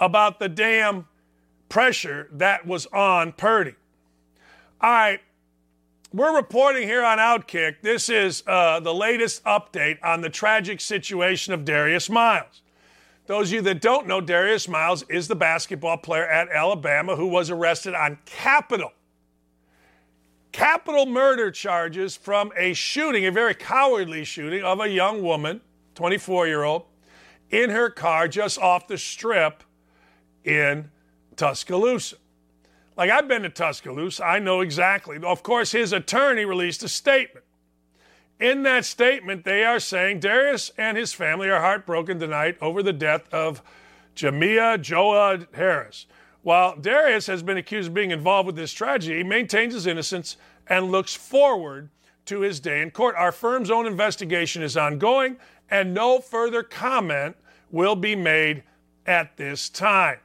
about the damn pressure that was on Purdy. All right. We're reporting here on Outkick. This is uh, the latest update on the tragic situation of Darius Miles. Those of you that don't know, Darius Miles is the basketball player at Alabama who was arrested on capital, capital murder charges from a shooting, a very cowardly shooting of a young woman, 24 year old, in her car just off the strip in Tuscaloosa. Like I've been to Tuscaloosa, I know exactly. Of course, his attorney released a statement. In that statement, they are saying Darius and his family are heartbroken tonight over the death of Jamia Joa Harris. While Darius has been accused of being involved with this tragedy, he maintains his innocence and looks forward to his day in court. Our firm's own investigation is ongoing, and no further comment will be made at this time.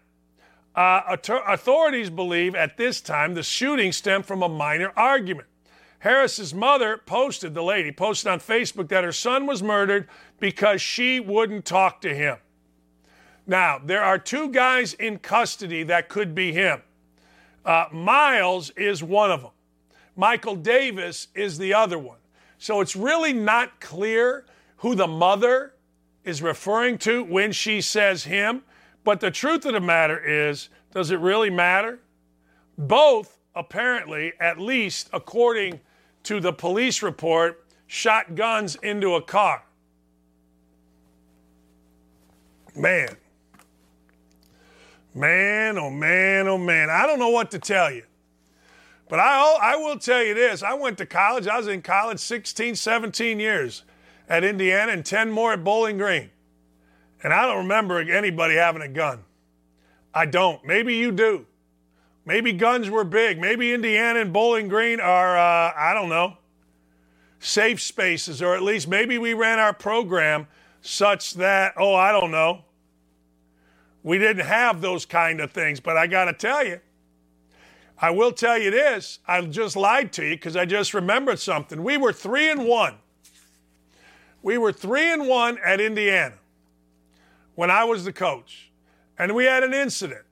Uh, authorities believe at this time the shooting stemmed from a minor argument. Harris's mother posted, the lady posted on Facebook that her son was murdered because she wouldn't talk to him. Now, there are two guys in custody that could be him. Uh, Miles is one of them, Michael Davis is the other one. So it's really not clear who the mother is referring to when she says him. But the truth of the matter is, does it really matter? Both, apparently, at least according to the police report, shot guns into a car. Man. Man, oh man, oh man. I don't know what to tell you. But I, I will tell you this. I went to college. I was in college 16, 17 years at Indiana and 10 more at Bowling Green. And I don't remember anybody having a gun. I don't. Maybe you do. Maybe guns were big. Maybe Indiana and Bowling Green are, uh, I don't know, safe spaces, or at least maybe we ran our program such that, oh, I don't know, we didn't have those kind of things. But I got to tell you, I will tell you this I just lied to you because I just remembered something. We were three and one. We were three and one at Indiana when I was the coach. And we had an incident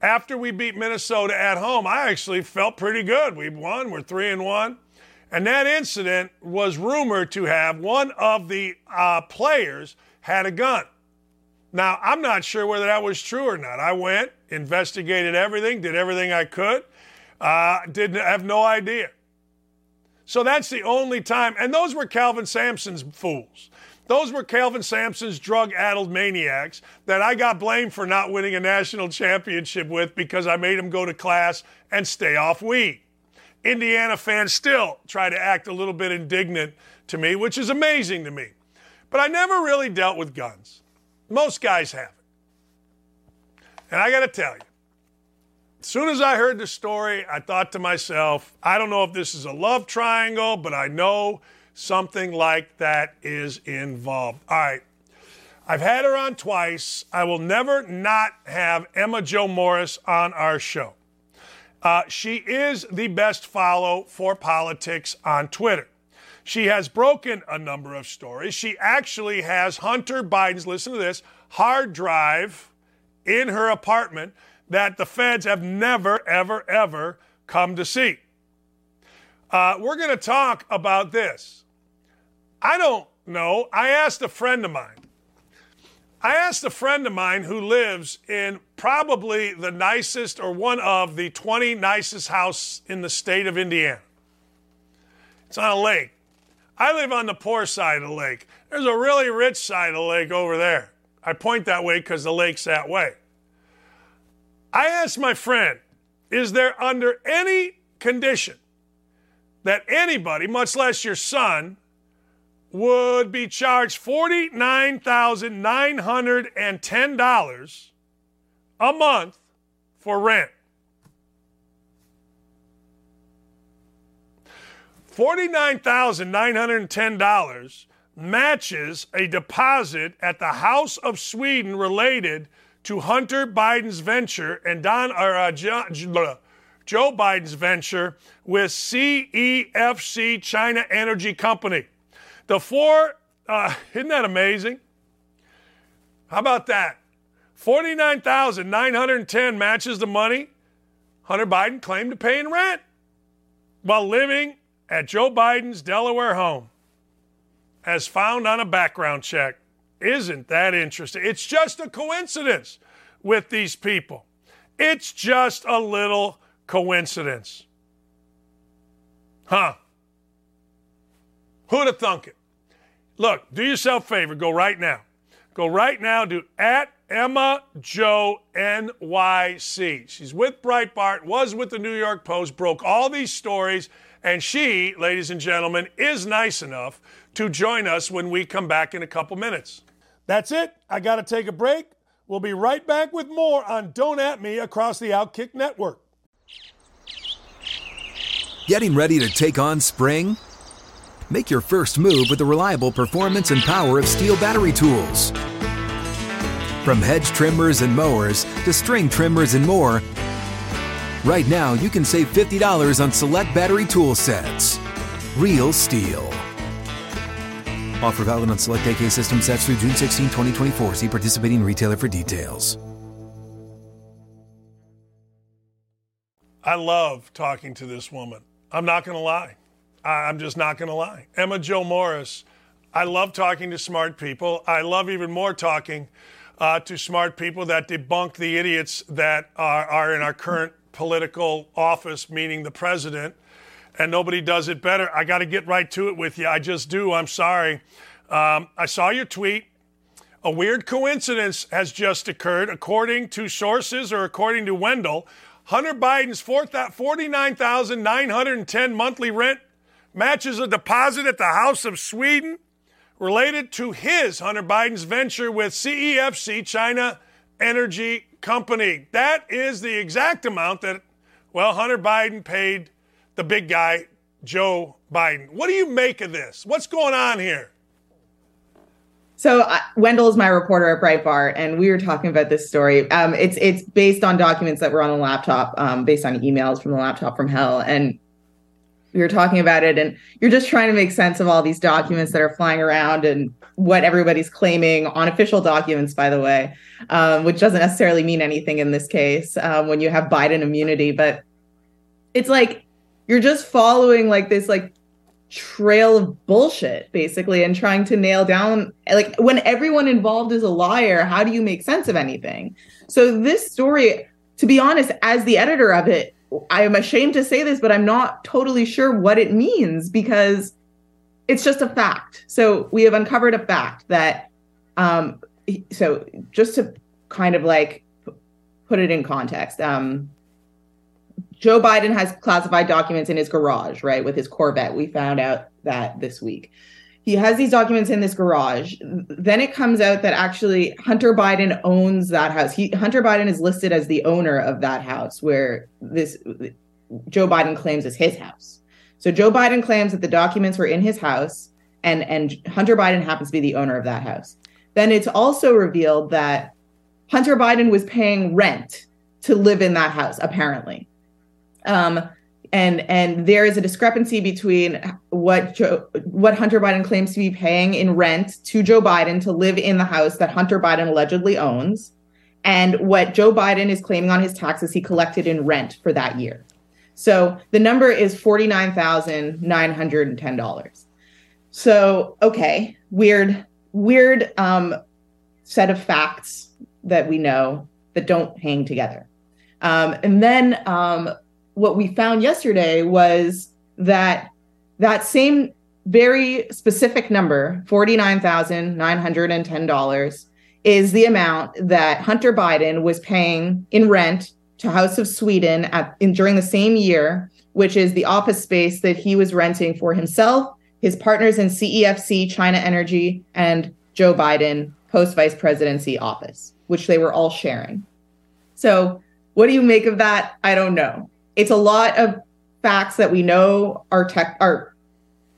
after we beat Minnesota at home, I actually felt pretty good. We won, we're three and one. And that incident was rumored to have one of the uh, players had a gun. Now, I'm not sure whether that was true or not. I went, investigated everything, did everything I could, uh, didn't have no idea. So that's the only time. And those were Kelvin Sampson's fools. Those were Kelvin Sampson's drug addled maniacs that I got blamed for not winning a national championship with because I made him go to class and stay off weed. Indiana fans still try to act a little bit indignant to me, which is amazing to me. But I never really dealt with guns. Most guys haven't. And I got to tell you, as soon as I heard the story, I thought to myself, I don't know if this is a love triangle, but I know something like that is involved. All right. I've had her on twice. I will never not have Emma Jo Morris on our show. Uh, she is the best follow for politics on Twitter. She has broken a number of stories. She actually has Hunter Biden's, listen to this, hard drive in her apartment that the feds have never, ever, ever come to see. Uh, we're going to talk about this. I don't know. I asked a friend of mine. I asked a friend of mine who lives in probably the nicest or one of the 20 nicest houses in the state of Indiana. It's on a lake. I live on the poor side of the lake. There's a really rich side of the lake over there. I point that way because the lake's that way. I asked my friend, is there under any condition that anybody, much less your son, would be charged $49,910 a month for rent? $49,910 matches a deposit at the House of Sweden related to Hunter Biden's venture and Don or, uh, Joe, Joe Biden's venture with CEFC China Energy Company. The four, uh, isn't that amazing? How about that? 49,910 matches the money Hunter Biden claimed to pay in rent while living at Joe Biden's Delaware home, as found on a background check. Isn't that interesting? It's just a coincidence with these people. It's just a little coincidence. Huh? Who'd have thunk it? Look, do yourself a favor. Go right now. Go right now to at Emma Jo NYC. She's with Breitbart, was with the New York Post, broke all these stories, and she, ladies and gentlemen, is nice enough to join us when we come back in a couple minutes. That's it. I got to take a break. We'll be right back with more on Don't At Me across the Outkick Network.
Getting ready to take on spring? Make your first move with the reliable performance and power of STIHL battery tools. From hedge trimmers and mowers to string trimmers and more, right now you can save $50 on select battery tool sets. Real STIHL. Offer valid on select AK system sets through June 16, 2024. See participating retailer for details.
I love talking to this woman. I'm not going to lie. I'm just not going to lie. Emma Jo Morris, I love talking to smart people. I love even more talking uh, to smart people that debunk the idiots that are, are in our current political office, meaning the president. And nobody does it better. I got to get right to it with you. I just do. I'm sorry. Um, I saw your tweet. A weird coincidence has just occurred, according to sources or according to Wendell. Hunter Biden's 49,910 monthly rent matches a deposit at the House of Sweden related to his, Hunter Biden's venture with CEFC, China Energy Company. That is the exact amount that, well, Hunter Biden paid the big guy, Joe Biden. What do you make of this? What's going on here?
So uh, Wendell is my reporter at Breitbart, and we were talking about this story. Um, it's it's based on documents that were on the laptop, um, based on emails from the laptop from hell, and we were talking about it and you're just trying to make sense of all these documents that are flying around and what everybody's claiming on official documents by the way um, which doesn't necessarily mean anything in this case um, when you have biden immunity but it's like you're just following like this like trail of bullshit basically and trying to nail down like when everyone involved is a liar how do you make sense of anything? So this story to be honest as the editor of it I'm ashamed to say this, but I'm not totally sure what it means because it's just a fact. So we have uncovered a fact that, um, so just to kind of like put it in context, um, Joe Biden has classified documents in his garage, right, with his Corvette. We found out that this week he has these documents in this garage. Then it comes out that actually Hunter Biden owns that house. He Hunter Biden is listed as the owner of that house where this Joe Biden claims is his house. So Joe Biden claims that the documents were in his house and and Hunter Biden happens to be the owner of that house. Then it's also revealed that Hunter Biden was paying rent to live in that house apparently. Um, and and there is a discrepancy between what Joe, what Hunter Biden claims to be paying in rent to Joe Biden to live in the house that Hunter Biden allegedly owns, and what Joe Biden is claiming on his taxes he collected in rent for that year. So the number is $49,910. So, okay, weird, weird um, set of facts that we know that don't hang together. Um, and then um, what we found yesterday was that that same very specific number, $49,910, is the amount that Hunter Biden was paying in rent to House of Sweden at, in, during the same year, which is the office space that he was renting for himself, his partners in CEFC, China Energy, and Joe Biden post vice presidency office, which they were all sharing. So, what do you make of that? I don't know. It's a lot of facts that we know are tech are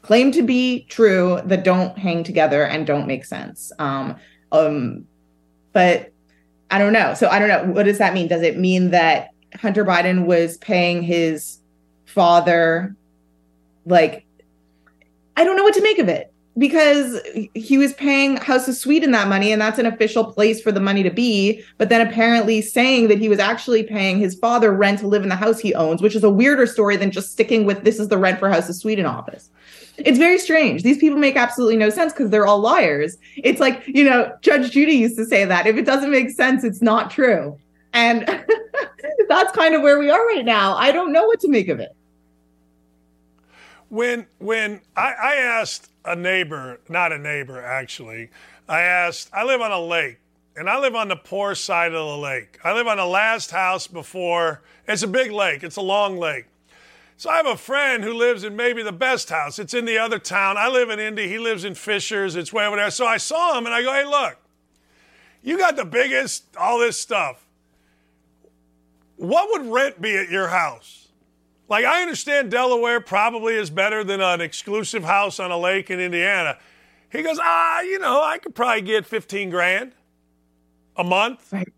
claimed to be true that don't hang together and don't make sense. Um, um, but I don't know. So I don't know. What does that mean? Does it mean that Hunter Biden was paying his father like I don't know what to make of it because he was paying House of Sweden that money, and that's an official place for the money to be. But then apparently saying that he was actually paying his father rent to live in the house he owns, which is a weirder story than just sticking with this is the rent for House of Sweden office. It's very strange. These people make absolutely no sense because they're all liars. It's like, you know, Judge Judy used to say that if it doesn't make sense, it's not true. And [laughs] that's kind of where we are right now. I don't know what to make of it.
When when I, I asked a neighbor, not a neighbor actually, I asked, I live on a lake and I live on the poor side of the lake. I live on the last house before, it's a big lake, it's a long lake. So I have a friend who lives in maybe the best house. It's in the other town. I live in Indy. He lives in Fishers. It's way over there. So I saw him and I go, hey, look, you got the biggest, all this stuff. What would rent be at your house? Like, I understand Delaware probably is better than an exclusive house on a lake in Indiana. He goes, ah, you know, I could probably get 15 grand a month. Right.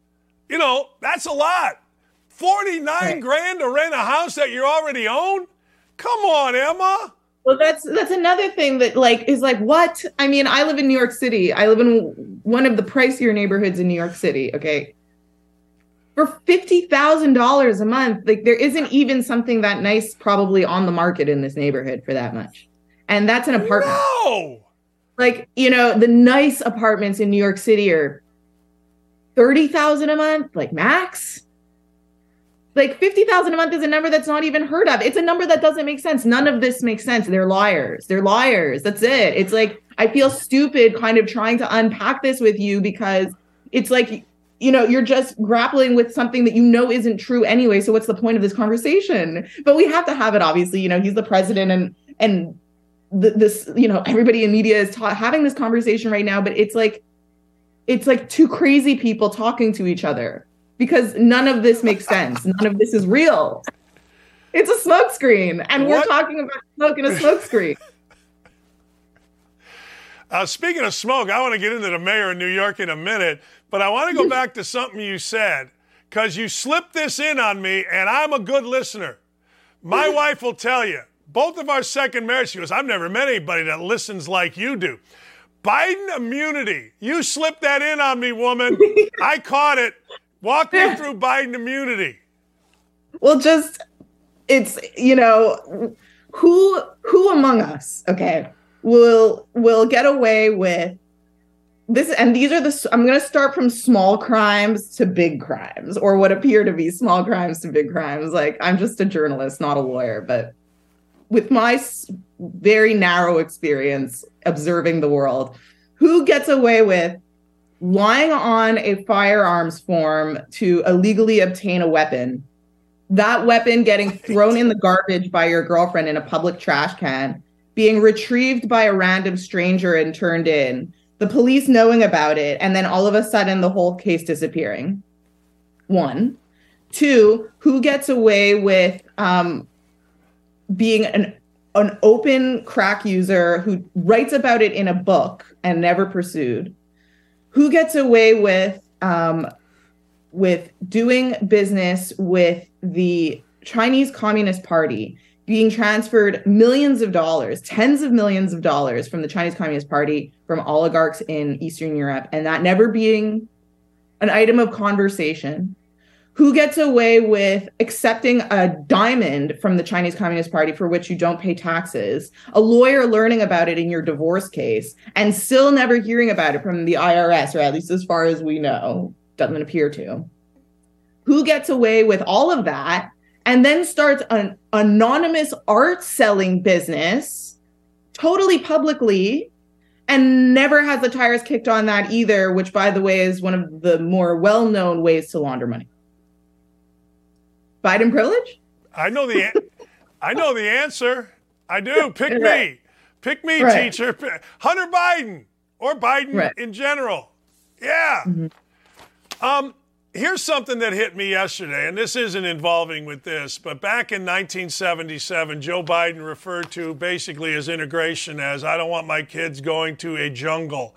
You know, that's a lot. 49 right. grand to rent a house that you already own? Come on, Emma.
Well, that's that's another thing that like is like what? I mean, I live in New York City. I live in one of the pricier neighborhoods in New York City, okay? For $50,000 a month, like there isn't even something that nice probably on the market in this neighborhood for that much. And that's an apartment.
No.
Like, you know, the nice apartments in New York City are 30,000 a month, like max like 50,000 a month is a number that's not even heard of. It's a number that doesn't make sense. None of this makes sense. They're liars. They're liars. That's it. It's like I feel stupid kind of trying to unpack this with you because it's like you know, you're just grappling with something that you know isn't true anyway. So what's the point of this conversation? But we have to have it obviously, you know, he's the president and and this, you know, everybody in media is ta- having this conversation right now, but it's like it's like two crazy people talking to each other because none of this makes sense. None of this is real. It's a smokescreen, and what? we're talking about smoke in a smokescreen.
Uh, speaking of smoke, I want to get into the mayor of New York in a minute, but I want to go [laughs] back to something you said because you slipped this in on me, and I'm a good listener. My [laughs] wife will tell you, both of our second marriage, she goes, I've never met anybody that listens like you do. Biden immunity. You slipped that in on me, woman. [laughs] I caught it. Walk me through Biden immunity.
Well, just it's you know who who among us, okay, will will get away with this and these are the i'm going to start from small crimes to big crimes or what appear to be small crimes to big crimes. Like i'm just a journalist not a lawyer but with my very narrow experience observing the world who gets away with lying on a firearms form to illegally obtain a weapon, that weapon getting thrown in the garbage by your girlfriend in a public trash can, being retrieved by a random stranger and turned in, the police knowing about it, and then all of a sudden the whole case disappearing. One. Two, who gets away with um, being an an open crack user who writes about it in a book and never pursued? who gets away with um, with doing business with the Chinese Communist Party being transferred millions of dollars, tens of millions of dollars from the Chinese Communist Party from oligarchs in Eastern Europe, and that never being an item of conversation. Who gets away with accepting a diamond from the Chinese Communist Party for which you don't pay taxes, a lawyer learning about it in your divorce case, and still never hearing about it from the IRS, or at least as far as we know, doesn't appear to? Who gets away with all of that and then starts an anonymous art selling business totally publicly and never has the tires kicked on that either, which, by the way, is one of the more well known ways to launder money? Biden privilege?
I know the [laughs] I know the answer. I do. Pick right. me. Pick me, right. teacher. Hunter Biden or Biden right. in general. Yeah. Mm-hmm. Um, here's something that hit me yesterday, and this isn't involving with this, but back in 1977, Joe Biden referred to basically his integration as I don't want my kids going to a jungle.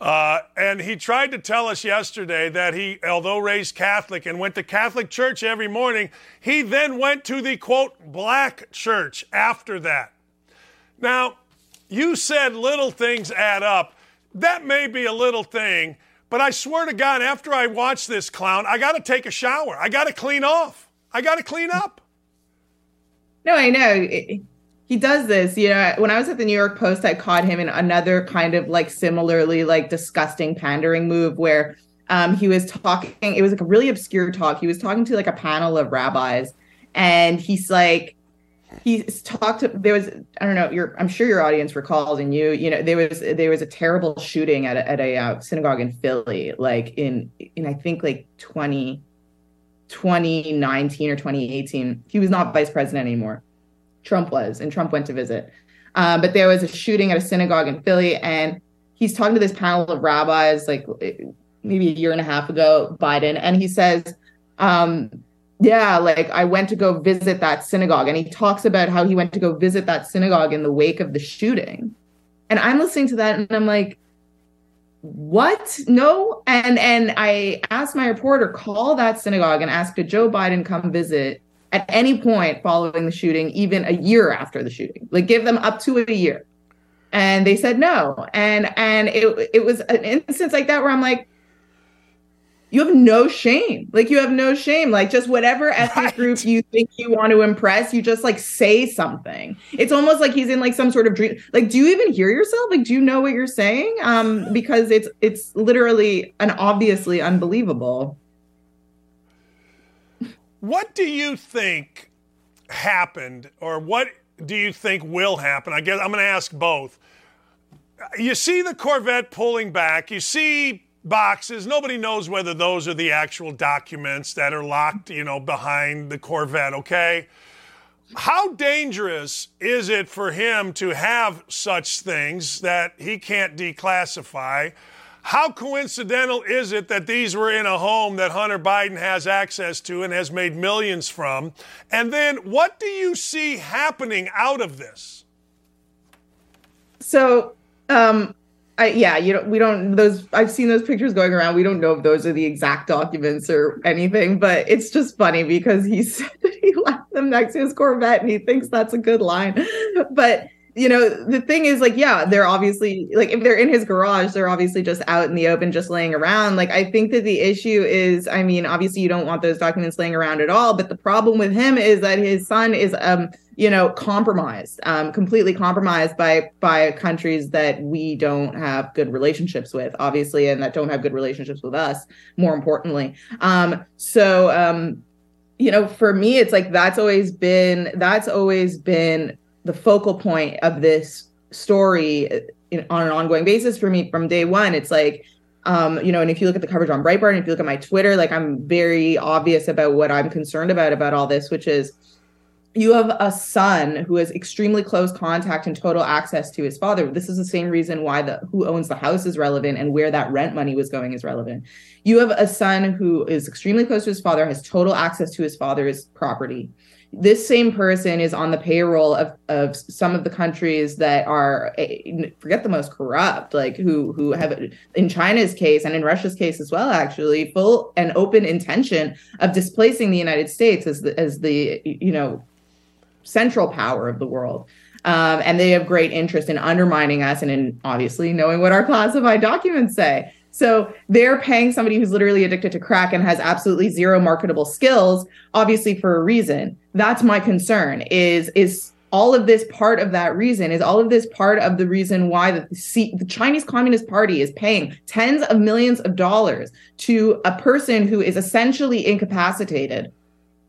Uh, and he tried to tell us yesterday that he, although raised Catholic and went to Catholic church every morning, he then went to the quote, black church after that. Now, you said little things add up. That may be a little thing, but I swear to God, after I watch this clown, I got to take a shower. I got to clean off. I got to clean up.
No, I know. He does this you know when i was at the new york post i caught him in another kind of like similarly like disgusting pandering move where um, he was talking it was like a really obscure talk he was talking to like a panel of rabbis and he's like he's talked to there was i don't know your i'm sure your audience recalls and you you know there was there was a terrible shooting at a, at a uh, synagogue in philly like in in i think like 20 2019 or 2018 he was not vice president anymore Trump was, and Trump went to visit. Um, but there was a shooting at a synagogue in Philly, and he's talking to this panel of rabbis, like maybe a year and a half ago, Biden, and he says, um, yeah, like I went to go visit that synagogue. And he talks about how he went to go visit that synagogue in the wake of the shooting. And I'm listening to that and I'm like, what? No. And and I asked my reporter, call that synagogue and ask did Joe Biden come visit at any point following the shooting, even a year after the shooting. Like give them up to a year. And they said no. And and it it was an instance like that where I'm like, you have no shame. Like you have no shame. Like just whatever ethnic right. group you think you want to impress, you just like say something. It's almost like he's in like some sort of dream. Like, do you even hear yourself? Like, do you know what you're saying? Um, because it's it's literally and obviously unbelievable.
What do you think happened, or what do you think will happen? I guess I'm going to ask both. You see the Corvette pulling back, you see boxes. Nobody knows whether those are the actual documents that are locked, you know, behind the Corvette, okay? How dangerous is it for him to have such things that he can't declassify? How coincidental is it that these were in a home that Hunter Biden has access to and has made millions from? And then what do you see happening out of this?
So, um, I, yeah, you know, we don't those. I've seen those pictures going around. We don't know if those are the exact documents or anything, but it's just funny because he [laughs] said he left them next to his Corvette, and he thinks that's a good line. But you know, the thing is, like, yeah, they're obviously like if they're in his garage, they're obviously just out in the open, just laying around. Like, I think that the issue is, I mean, obviously you don't want those documents laying around at all, but the problem with him is that his son is, um, you know, compromised, um, completely compromised by by countries that we don't have good relationships with, obviously, and that don't have good relationships with us. More importantly, um, so um, you know, for me, it's like that's always been that's always been the focal point of this story in, on an ongoing basis for me from day one. It's like, um, you know, and if you look at the coverage on Breitbart, and if you look at my Twitter, like I'm very obvious about what I'm concerned about about all this, which is you have a son who has extremely close contact and total access to his father. This is the same reason why the who owns the house is relevant and where that rent money was going is relevant. You have a son who is extremely close to his father, has total access to his father's property this same person is on the payroll of, of some of the countries that are eh, forget the most corrupt like who who have in china's case and in russia's case as well actually full and open intention of displacing the united states as the as the you know central power of the world. Um, and they have great interest in undermining us and in obviously knowing what our classified documents say So they're paying somebody who's literally addicted to crack and has absolutely zero marketable skills, obviously for a reason. That's my concern. Is is all of this part of that reason is all of this part of the reason why the, the Chinese Communist Party is paying tens of millions of dollars to a person who is essentially incapacitated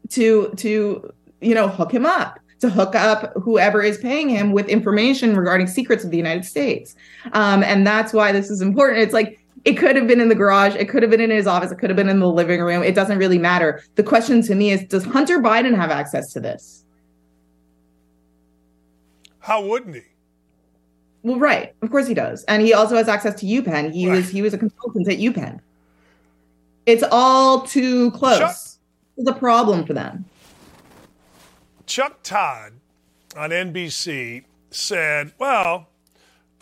to to you know hook him up to hook up whoever is paying him with information regarding secrets of the United States. Um, and that's why this is important. It's like it could have been in the garage, it could have been in his office, it could have been in the living room. It doesn't really matter. The question to me is Does Hunter Biden have access to this?
How wouldn't he?
Well, right. Of course he does. And he also has access to UPenn. He right. was he was a consultant at UPenn. It's all too close. Chuck, it's a problem for them.
Chuck Todd on NBC said, well,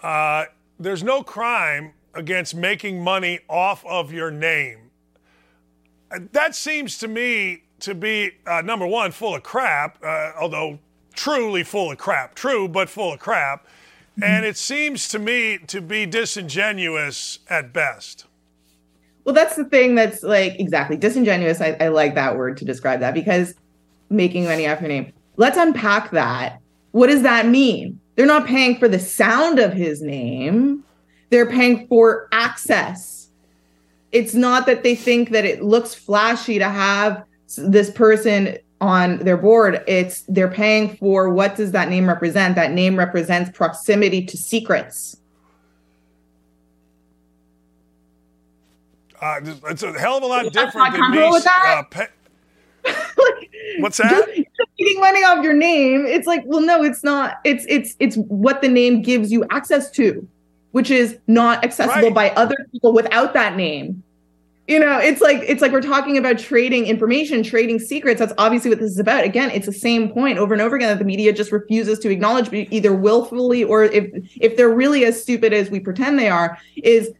uh, there's no crime against making money off of your name. That seems to me to be, uh, number one, full of crap, uh, although truly full of crap. True, but full of crap. And it seems to me to be disingenuous at best.
Well, that's the thing that's like exactly disingenuous. I, I like that word to describe that because making money off your name. Let's unpack that. What does that mean? They're not paying for the sound of his name, they're paying for access. It's not that they think that it looks flashy to have this person on their board. It's they're paying for what does that name represent? That name represents proximity to secrets.
Uh, it's a hell of a lot different than me uh, pe- [laughs] like, what's that? just,
just money off your name? It's like well no it's not. It's it's it's what the name gives you access to which is not accessible right. by other people without that name. You know it's like it's like we're talking about trading information trading secrets. That's obviously what this is about. Again it's the same point over and over again that the media just refuses to acknowledge either willfully or if if they're really as stupid as we pretend they are is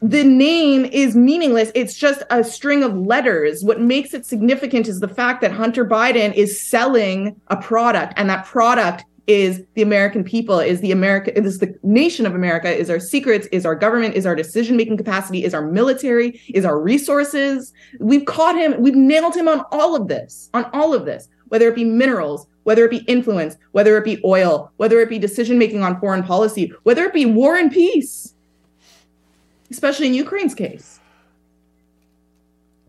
the name is meaningless. It's just a string of letters. What makes it significant is the fact that hunter biden is selling a product and that product is the American people, is the America, is the nation of America, is our secrets, is our government, is our decision making capacity, is our military, is our resources. We've caught him, we've nailed him on all of this, on all of this, whether it be minerals, whether it be influence, whether it be oil, whether it be decision making on foreign policy, whether it be war and peace, especially in Ukraine's case.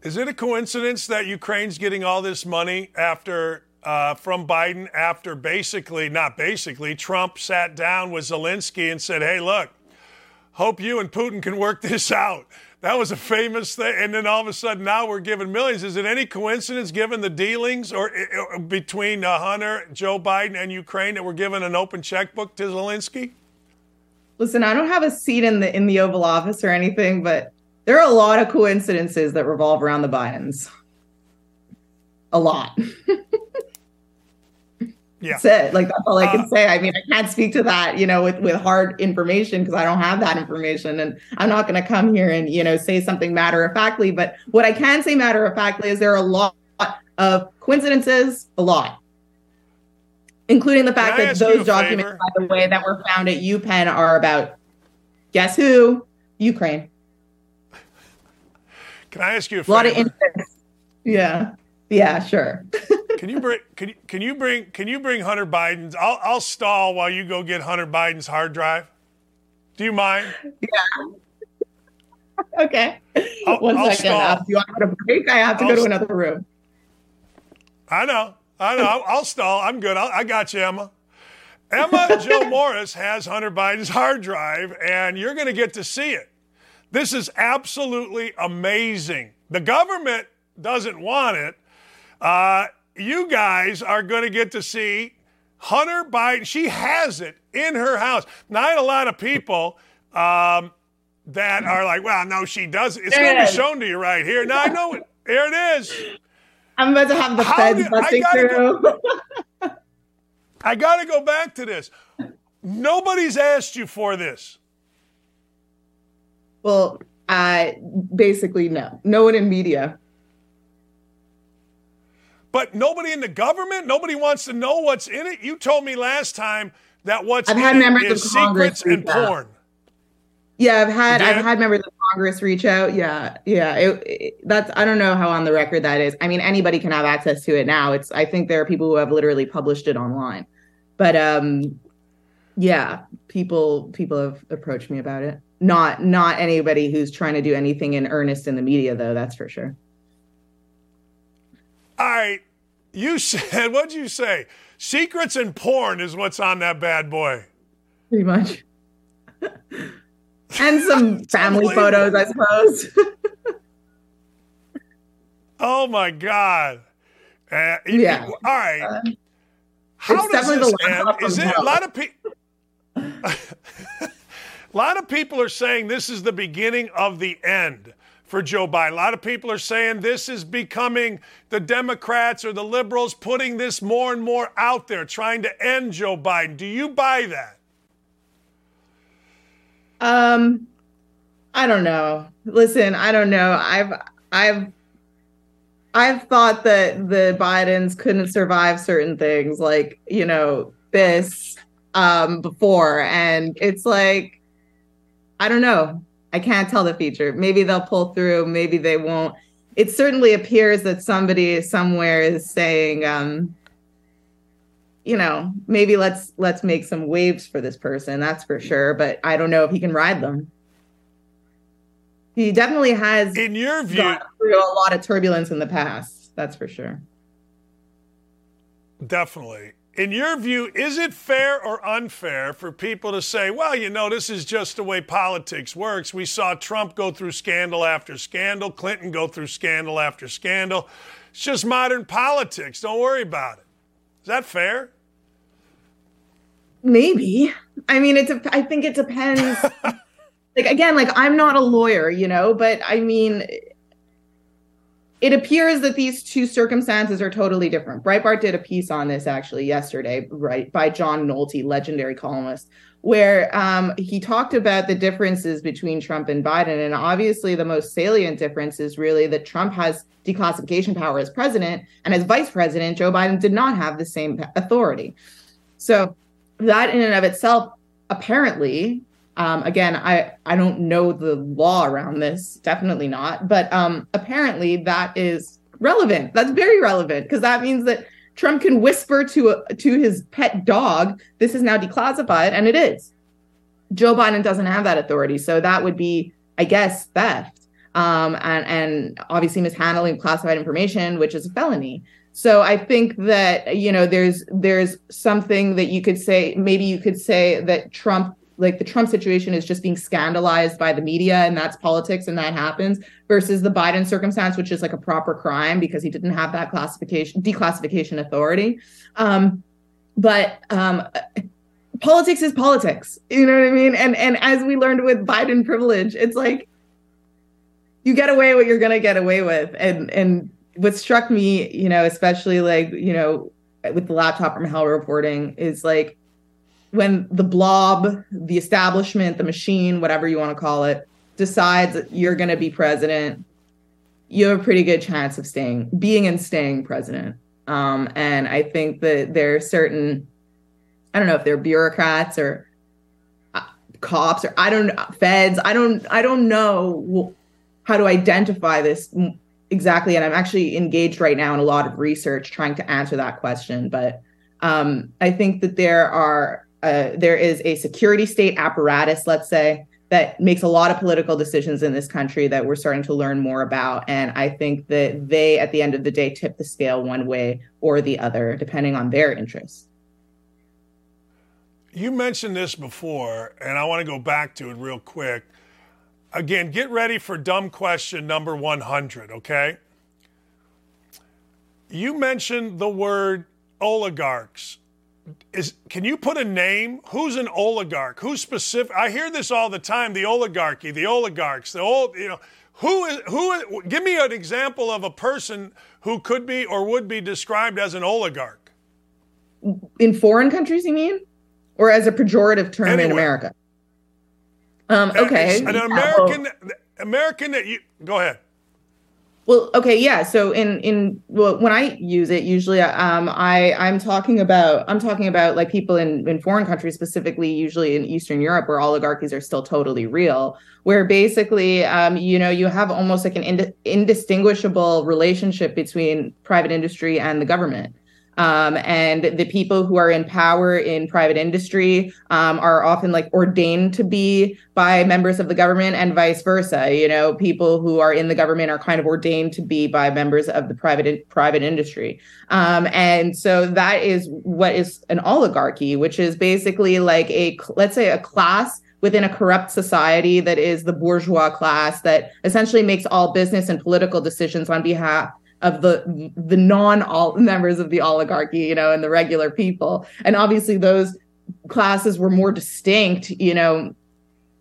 Is it a coincidence that Ukraine's getting all this money after uh, from Biden after basically, not basically, Trump sat down with Zelensky and said, hey, look, hope you and Putin can work [laughs] this out. That was a famous thing. And then all of a sudden, now we're giving millions. Is it any coincidence, given the dealings or, or between uh, Hunter, Joe Biden, and Ukraine, that we're giving an open checkbook to Zelensky?
Listen, I don't have a seat in the in the Oval Office or anything, but there are a lot of coincidences that revolve around the Bidens. A lot. [laughs]
Yeah.
That's it. Like that's all I can uh, say. I mean, I can't speak to that, you know, with with hard information because I don't have that information, and I'm not going to come here and you know say something matter of factly. But what I can say matter of factly is there are a lot of coincidences, a lot, including the fact that those documents, favor? by the way, that were found at UPenn are about guess who? Ukraine.
Can I ask you a, a lot of interest?
Yeah. Yeah, sure.
can you bring can you, can you bring can you bring Hunter Biden's? I'll I'll stall while you go get Hunter Biden's hard drive. Do you mind?
Yeah. [laughs] okay. I'll, One I'll second. Uh, you want a break? I have to I'll, go to another room.
I know. I know. I'll, I'll stall. I'm good. i got you, Emma. Emma [laughs] Jo Morris has Hunter Biden's hard drive, and you're going to get to see it. This is absolutely amazing. The government doesn't want it, uh, you guys are going to get to see Hunter Biden. She has it in her house. Not a lot of people um, that are like, well, no, she doesn't. It's going to be shown to you right here. Now I know it. Here it is.
I'm about to have the feds busting through. Go, [laughs]
I got to go back to this. Nobody's asked you for this.
Well, uh, basically, no. No one in media.
But nobody in the government, nobody wants to know what's in it. You told me last time that what's
I've
in
had
it is secrets and porn.
Yeah, I've had I've had members of Congress reach out. Yeah, yeah. It, it, that's I don't know how on the record that is. I mean, anybody can have access to it now. It's I think there are people who have literally published it online, but um, yeah, people people have approached me about it. Not not anybody who's trying to do anything in earnest in the media, though. That's for sure.
All right, you [laughs] said what'd you say? Secrets and porn is what's on that bad boy.
Pretty much. and some [laughs] family photos, I suppose. [laughs]
oh my god! Uh,
yeah.
All right. Uh, How does this end? Is it a lot of people? a lot of people are saying this is the beginning of the end for Joe Biden. A lot of people are saying this is becoming the Democrats or the liberals putting this more and more out there, trying to end Joe Biden. Do you buy that?
Um, I don't know. Listen, I don't know. I've I've I've thought that the Bidens couldn't survive certain things, like you know this um before, and it's like I don't know. I can't tell the future. Maybe they'll pull through. Maybe they won't. It certainly appears that somebody somewhere is saying, um, you know, maybe let's let's make some waves for this person. That's for sure. But I don't know if he can ride them. He definitely has.
In your view,
through a lot of turbulence in the past. That's for sure.
Definitely. In your view, is it fair or unfair for people to say, well, you know, this is just the way politics works? We saw Trump go through scandal after scandal, Clinton go through scandal after scandal. It's just modern politics. Don't worry about it. Is that fair?
Maybe. I mean, it's. I think it depends. [laughs] like again, like I'm not a lawyer, you know, but I mean, it appears that these two circumstances are totally different. Breitbart did a piece on this actually yesterday, right, by John Nolte, legendary columnist, where um, he talked about the differences between Trump and Biden. And obviously, the most salient difference is really that Trump has declassification power as president, and as vice president, Joe Biden did not have the same authority. So that in and of itself apparently um, again i i don't know the law around this definitely not but um, apparently that is relevant. That's very relevant because that means that trump can whisper to a, to his pet dog this is now declassified and it is. Joe biden doesn't have that authority so that would be i guess theft um, and and obviously mishandling classified information which is a felony. So I think that you know there's there's something that you could say maybe you could say that Trump like the Trump situation is just being scandalized by the media and that's politics and that happens versus the Biden circumstance which is like a proper crime because he didn't have that classification declassification authority. Um, but um, politics is politics. You know what I mean? And and as we learned with Biden privilege, it's like you get away what you're to get away with and and what struck me, you know, especially like, you know, with the laptop from hell reporting is like when the blob, the establishment, the machine, whatever you want to call it, decides you're going to be president, you have a pretty good chance of staying, being and staying president. Um, and I think that there are certain, I don't know if they're bureaucrats or uh, cops or I don't know, feds. I don't, I don't know how to identify this exactly and i'm actually engaged right now in a lot of research trying to answer that question but um, i think that there are uh, there is a security state apparatus let's say that makes a lot of political decisions in this country that we're starting to learn more about and i think that they at the end of the day tip the scale one way or the other depending on their interests
you mentioned this before and i want to go back to it real quick Again, get ready for dumb question number 100, okay? You mentioned the word oligarchs. Is, can you put a name? Who's an oligarch? Who's specific? I hear this all the time the oligarchy, the oligarchs, the old, you know. Who is, who is, give me an example of a person who could be or would be described as an oligarch.
In foreign countries, you mean? Or as a pejorative term Anywhere. in America? Um, okay.
An American, American that you go ahead.
Well, okay, yeah. So in in well, when I use it, usually um, I I'm talking about I'm talking about like people in in foreign countries, specifically usually in Eastern Europe, where oligarchies are still totally real. Where basically, um, you know, you have almost like an ind- indistinguishable relationship between private industry and the government. Um, and the people who are in power in private industry um, are often like ordained to be by members of the government and vice versa. You know, people who are in the government are kind of ordained to be by members of the private private industry. Um, and so that is what is an oligarchy, which is basically like a let's say a class within a corrupt society that is the bourgeois class that essentially makes all business and political decisions on behalf of the the non all members of the oligarchy, you know, and the regular people. And obviously those classes were more distinct, you know,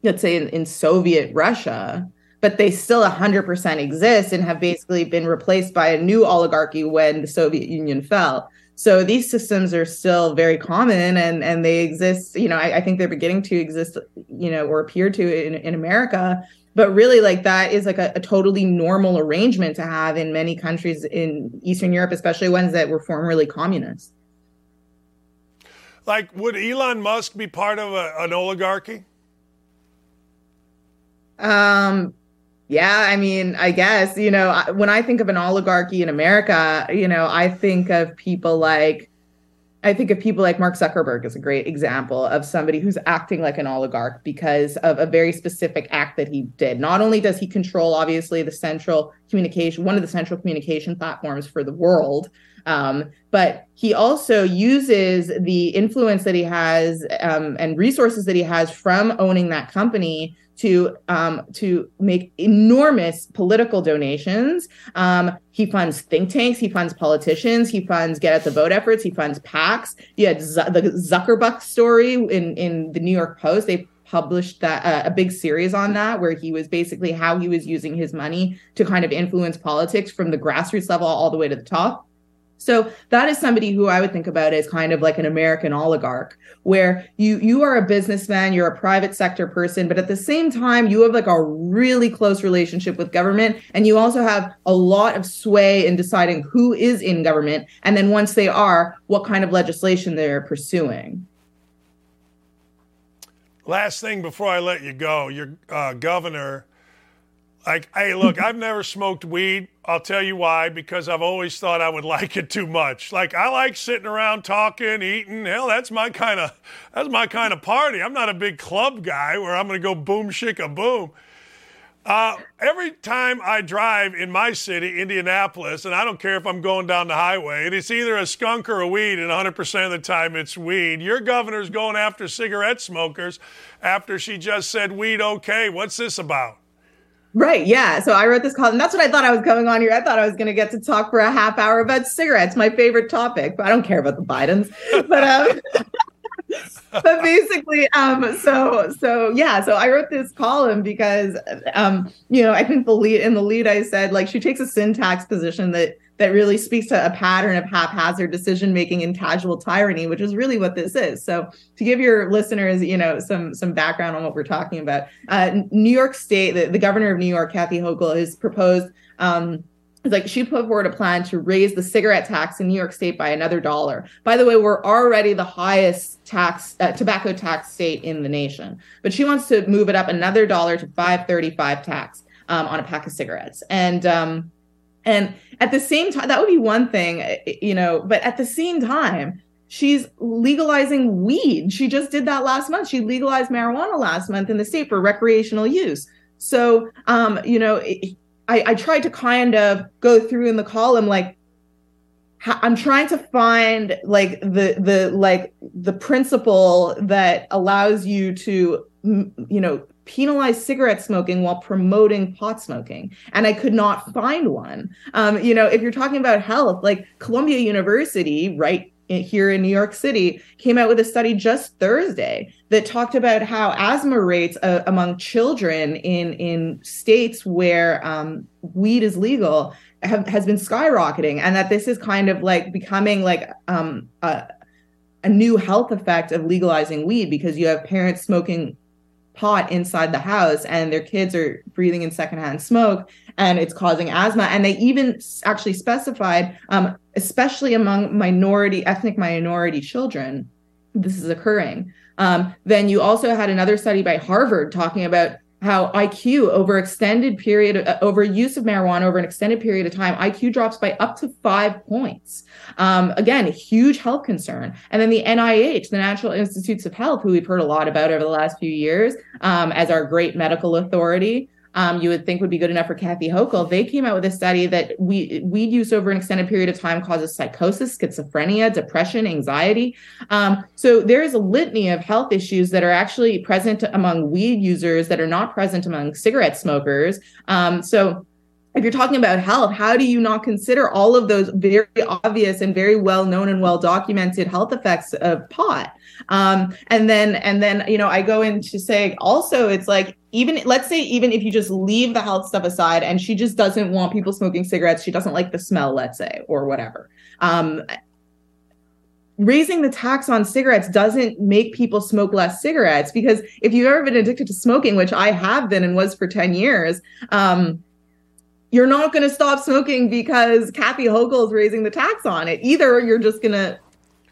let's say in, in Soviet Russia, but they still 100% exist and have basically been replaced by a new oligarchy when the Soviet Union fell. So these systems are still very common and, and they exist, you know, I, I think they're beginning to exist, you know, or appear to in, in America but really like that is like a, a, totally normal arrangement to have in many countries in eastern europe especially ones that were formerly communist
like would elon musk be part of a, an oligarchy?
Um yeah i mean i guess you know when i think of an oligarchy in america you know i think of people like I think of people like Mark Zuckerberg as a great example of somebody who's acting like an oligarch because of a very specific act that he did. Not only does he control, obviously, the central communication, one of the central communication platforms for the world, um, but he also uses the influence that he has um, and resources that he has from owning that company to um, to make enormous political donations. Um, he funds think tanks, he funds politicians, he funds get at the vote efforts, he funds PACs. You had Z- the Zuckerbuck story in in the New York Post. They published that uh, a big series on that where he was basically how he was using his money to kind of influence politics from the grassroots level all the way to the top so that is somebody who I would think about as kind of like an American oligarch, where you you are a businessman, you're a private sector person, but at the same time you have like a really close relationship with government, and you also have a lot of sway in deciding who is in government, and then once they are, what kind of legislation they're pursuing.
Last thing before I let you go, your uh, governor like, hey, look, I've never smoked weed. I'll tell you why, because I've always thought I would [laughs] like it too much. Like, I like sitting around talking, eating. Hell, that's my kind of that's my kind of party. I'm not a big club guy where I'm to go boom shika boom. Uh, every time I drive in my city, Indianapolis, and I don't care if I'm going down the highway, it's either a skunk or a weed, and 100% of the time it's weed. Your governor's going after cigarette smokers after she just said weed okay. What's this about?
Right. Yeah. So I wrote this column. That's what I thought I was going on here. I thought I was going to get to talk for a half hour about cigarettes, my favorite topic. But I don't care about the Bidens. But um, [laughs] but basically, um, so so yeah. So I wrote this column because um, you know, I think the lead in the lead I said like she takes a sin tax position that that really speaks to a pattern of haphazard decision making and casual tyranny, which is really what this is. So, to give your listeners, you know, some some background on what we're talking about, uh, New York State, the, the governor of New York, Kathy Hochul, has proposed. Um, like she put forward a plan to raise the cigarette tax in New York State by another dollar. By the way, we're already the highest tax uh, tobacco tax state in the nation, but she wants to move it up another dollar to 535 tax um, on a pack of cigarettes. And um, and at the same time, that would be one thing, eh, eh, you know, but at the same time, she's legalizing weed. She just did that last month. She legalized marijuana last month in the state for recreational use. So, um, you know, I, I tried to kind of go through in the column, like, I'm trying to find like the the like the principle that allows you to you know penalize cigarette smoking while promoting pot smoking. And i could not find one. Um, you know if you're talking about health like columbia university right here in new york city came out with a study just thursday that talked about how asthma rates uh, among children in in states where um, weed is legal have, has been skyrocketing and that this is kind of like becoming like um, a, a new health effect of legalizing weed because you have parents smoking pot inside the house and their kids are breathing in secondhand smoke and it's causing asthma. And they even actually specified, um, especially among minority, ethnic minority children, this is occurring. Um, then you also had another study by Harvard talking about how IQ over extended period uh, over use of marijuana over an extended period of time, IQ drops by up to five points. Um, again, a huge health concern. And then the NIH, the National Institutes of Health, who we've heard a lot about over the last few years um, as our great medical authority, um, you would think would be good enough for Kathy Hochul. They came out with a study that we weed use over an extended period of time causes psychosis, schizophrenia, depression, anxiety. Um, so there is a litany of health issues that are actually present among weed users that are not present among cigarette smokers. Um, so if you're talking about health, how do you not consider all of those very obvious and very well known and well documented health effects of pot? Um, and then, and then, you know, I go into say also, it's like even let's say even if you just leave the health stuff aside, and she just doesn't want people smoking cigarettes, she doesn't like the smell, let's say, or whatever. Um, raising the tax on cigarettes doesn't make people smoke less cigarettes because if you've ever been addicted to smoking, which I have been and was for 10 years, um, you're not going to stop smoking because Kathy Hochul is raising the tax on it. Either you're just going to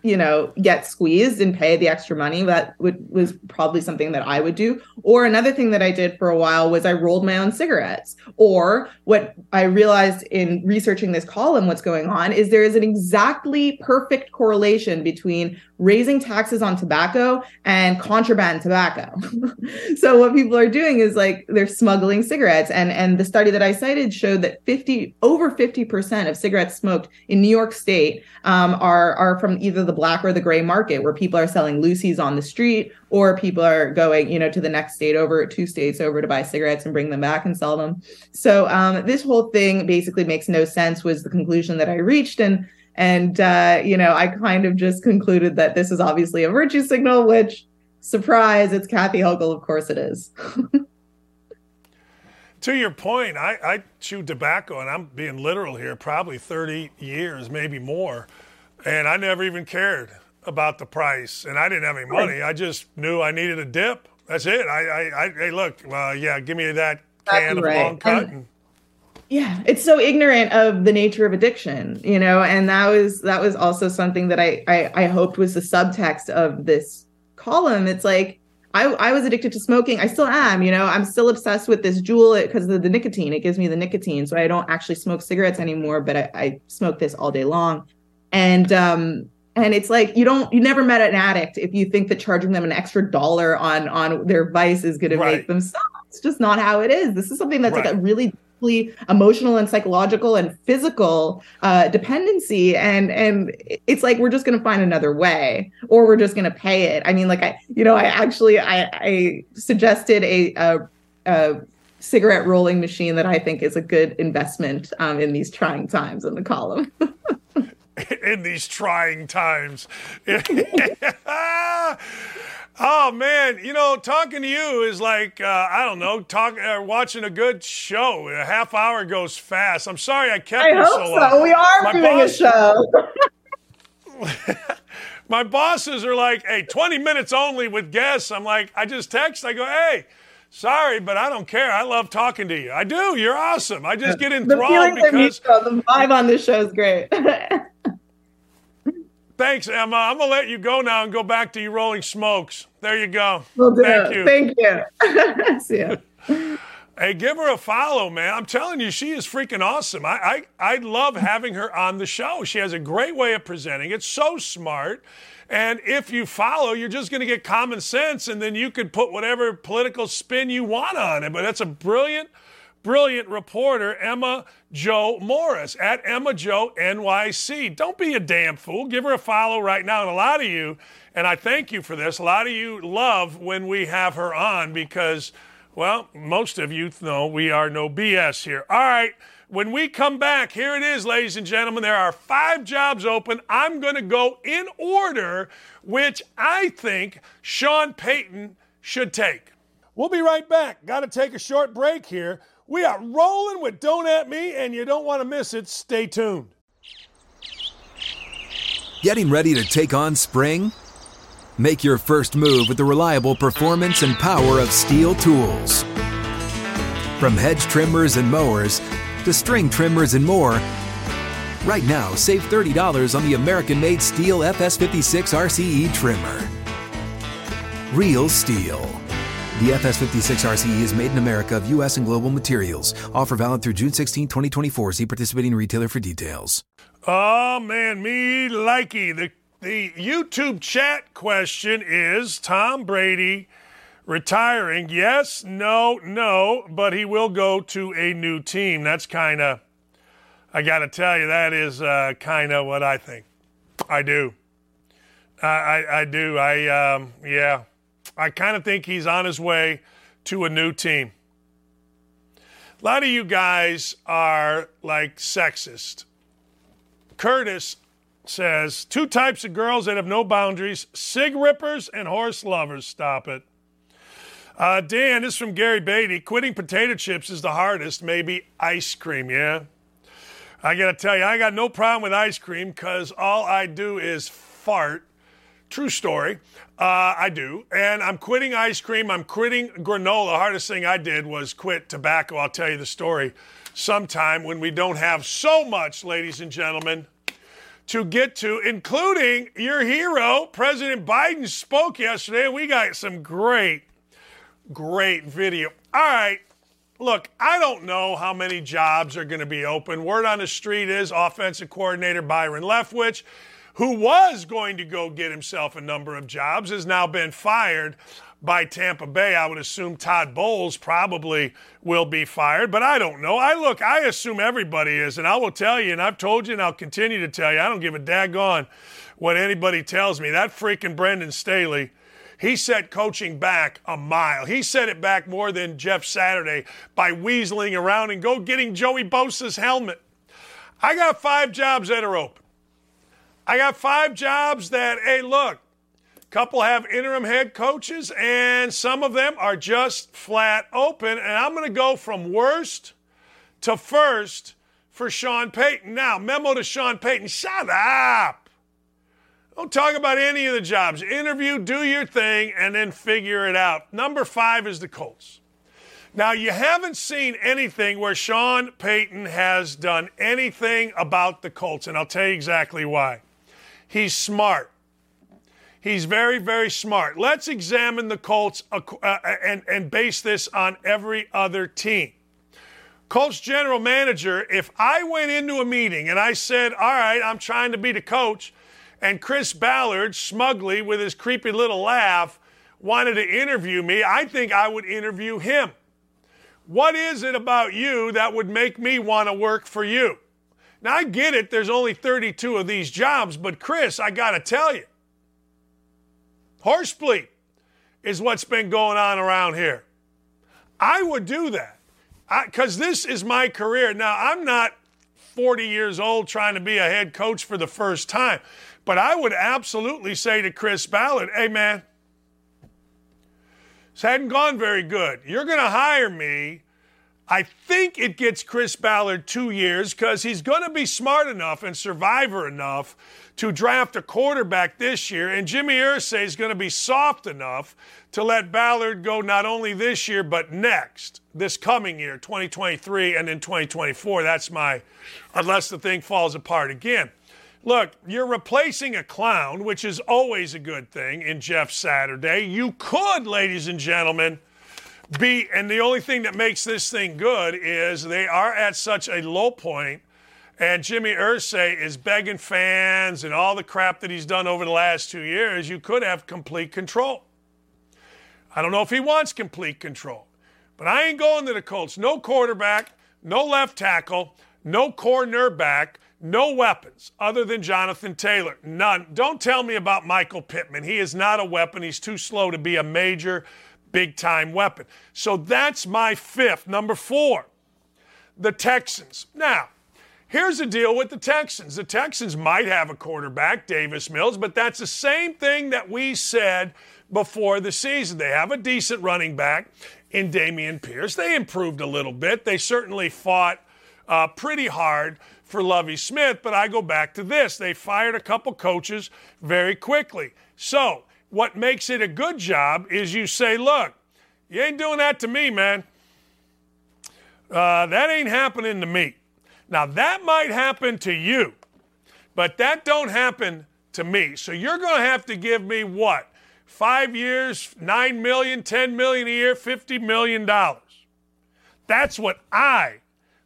you know, get squeezed and pay the extra money. That would was probably something that I would do. Or another thing that I did for a while was I rolled my own cigarettes. Or what I realized in researching this column, what's going on is there is an exactly perfect correlation between raising taxes on tobacco and contraband tobacco. [laughs] so what people are doing is like they're smuggling cigarettes and and the study that I cited showed that 50 over 50% of cigarettes smoked in New York state um, are are from either the black or the gray market where people are selling loosies on the street or people are going you know to the next state over two states over to buy cigarettes and bring them back and sell them. So um, this whole thing basically makes no sense was the conclusion that I reached and and, uh, you know, I kind of just concluded that this is obviously a virtue signal, which, surprise, it's Kathy Hochul. Of course it is. [laughs]
to your point, I, I chew tobacco, and I'm being literal here, probably 30 years, maybe more. And I never even cared about the price. And I didn't have any money. I just knew I needed a dip. That's it. I, I, I hey, look, uh, yeah, give me that can right. of long cut. And, and
yeah it's so ignorant of the nature of addiction you know and that was that was also something that I, I i hoped was the subtext of this column it's like i i was addicted to smoking i still am you know i'm still obsessed with this Juul because of the nicotine it gives me the nicotine so i don't actually smoke cigarettes anymore but i, I smoke this all day long and um and it's like you don't you never met an addict if you think that charging them an extra dollar on on their vice is going right. to make them stop. It's just not how it is. This is something that's right. like a really deeply emotional and psychological and physical uh, dependency. And and it's like we're just going to find another way or we're just going to pay it. I mean like i you know i actually i i suggested a, a, a cigarette rolling machine that i think is a good investment um, in these trying times in the column [laughs] [laughs]
in these trying times [laughs] Oh man, you know, talking to you is like uh, I don't know, talking uh, watching a good show. A half hour goes fast. I'm sorry I kept
I
you
hope
so
long. So. We are my doing boss,
a show. [laughs] my bosses are like, "Hey, 20 minutes only with guests." I'm like, I just text. I go, "Hey." Sorry, but I don't care. I love talking to you. I do. You're awesome. I just get enthralled because
the vibe on this show is great.
Thanks, Emma. I'm gonna let you go now and go back to your rolling smokes. There you go.
Will do. Thank you. Thank you. [laughs] See
ya. [laughs] Hey, give her a follow, man. I'm telling you, she is freaking awesome. I, I, I love having her on the show. She has a great way of presenting. It's so smart. And if you follow, you're just going to get common sense, and then you could put whatever political spin you want on it. But that's a brilliant brilliant reporter, Emma Jo Morris, at Emma Jo NYC. Don't be a damn fool. Give her a follow right now. And a lot of you, and I thank you for this, a lot of you love when we have her on because, well, most of you know we are no BS here. All right. When we come back, here it is, ladies and gentlemen. There are five jobs open. I'm going to go in order, which I think Sean Payton should take. We'll be right back. Got to take a short break here. We are rolling with Don't At Me, and you don't want to miss it. Stay tuned.
Getting ready to take on spring? Make your first move with the reliable performance and power of STIHL tools. From hedge trimmers and mowers to string trimmers and more, right now save $30 on the American made STIHL FS56 RCE trimmer. Real STIHL. The FS56 RCE is made in America of U.S. and global materials. Offer valid through June 16, 2024. See participating retailer for details.
Oh man, me likey. The the YouTube chat question is Tom Brady retiring? Yes, no, no, but he will go to a new team. That's kind of, I got to tell you, that is uh, kind of what I think. I do. I, I, I do. I, um, yeah. I kind of think he's on his way to a new team. A lot of you guys are like sexist. Curtis says two types of girls that have no boundaries cig rippers and horse lovers. Stop it. Uh, Dan, this is from Gary Beatty. Quitting potato chips is the hardest. Maybe ice cream, yeah? I got to tell you, I got no problem with ice cream because all I do is fart. True story. Uh, I do. And I'm quitting ice cream. I'm quitting granola. The hardest thing I did was quit tobacco. I'll tell you the story sometime when we don't have so much, ladies and gentlemen, to get to, including your hero. President Biden spoke yesterday. And we got some great, great video. All right. Look, I don't know how many jobs are going to be open. Word on the street is offensive coordinator Byron Leftwich who was going to go get himself a number of jobs, has now been fired by Tampa Bay. I would assume Todd Bowles probably will be fired, but I don't know. I look, I assume everybody is, and I will tell you, and I've told you, and I'll continue to tell you, I don't give a daggone what anybody tells me. That freaking Brandon Staley. He set coaching back a mile. He set it back more than Jeff Saturday by weaseling around and go getting Joey Bosa's helmet. I got five jobs that are open. I got five jobs that, hey, look, couple have interim head coaches, and some of them are just flat open. And I'm going to go from worst to first for Sean Payton. Now, memo to Sean Payton shut up. Don't talk about any of the jobs. Interview, do your thing, and then figure it out. Number five is the Colts. Now, you haven't seen anything where Sean Payton has done anything about the Colts, and I'll tell you exactly why. He's smart. He's very, very smart. Let's examine the Colts uh, uh, and, and base this on every other team. Colts general manager, if I went into a meeting and I said, All right, I'm trying to be the coach, and Chris Ballard, smugly with his creepy little laugh, wanted to interview me, I think I would interview him. What is it about you that would make me want to work for you? Now, I get it, there's only 32 of these jobs, but Chris, I got to tell you, horsebleed is what's been going on around here. I would do that because this is my career. Now, I'm not 40 years old trying to be a head coach for the first time, but I would absolutely say to Chris Ballard, hey, man, this hadn't gone very good. You're going to hire me I think it gets Chris Ballard two years because he's going to be smart enough and survivor enough to draft a quarterback this year. And Jimmy Irsay is going to be soft enough to let Ballard go not only this year, but next, this coming year, 2023, and then 2024. That's my, unless the thing falls apart again. Look, you're replacing a clown, which is always a good thing in Jeff Saturday. You could, ladies and gentlemen, be, and the only thing that makes this thing good is they are at such a low point, and Jimmy Irsay is begging fans and all the crap that he's done over the last two years. You could have complete control. I don't know if he wants complete control, but I ain't going to the Colts. No quarterback, no left tackle, no cornerback, no weapons other than Jonathan Taylor. None. Don't tell me about Michael Pittman. He is not a weapon. He's too slow to be a major big time weapon. So that's my fifth. Number four, the Texans. Now, here's the deal with the Texans the Texans might have a quarterback, Davis Mills, but that's the same thing that we said before the season. They have a decent running back in Dameon Pierce. They improved a little bit. They certainly fought uh, pretty hard for Lovie Smith, but I go back to this. They fired a couple coaches very quickly. So, what makes it a good job is you say, look, you ain't doing that to me, man. Uh, that ain't happening to me. Now that might happen to you, but that don't happen to me. So you're going to have to give me what? Five years, nine million, ten million a year, fifty million dollars. That's what I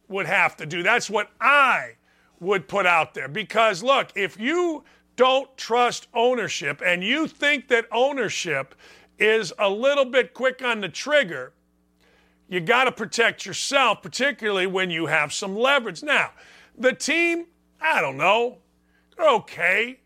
would have to do. That's what I would put out there. Because look, if you don't trust ownership and you think that ownership is a little bit quick on the trigger, you got to protect yourself, particularly when you have some leverage. Now, the team, I don't know, they're okay.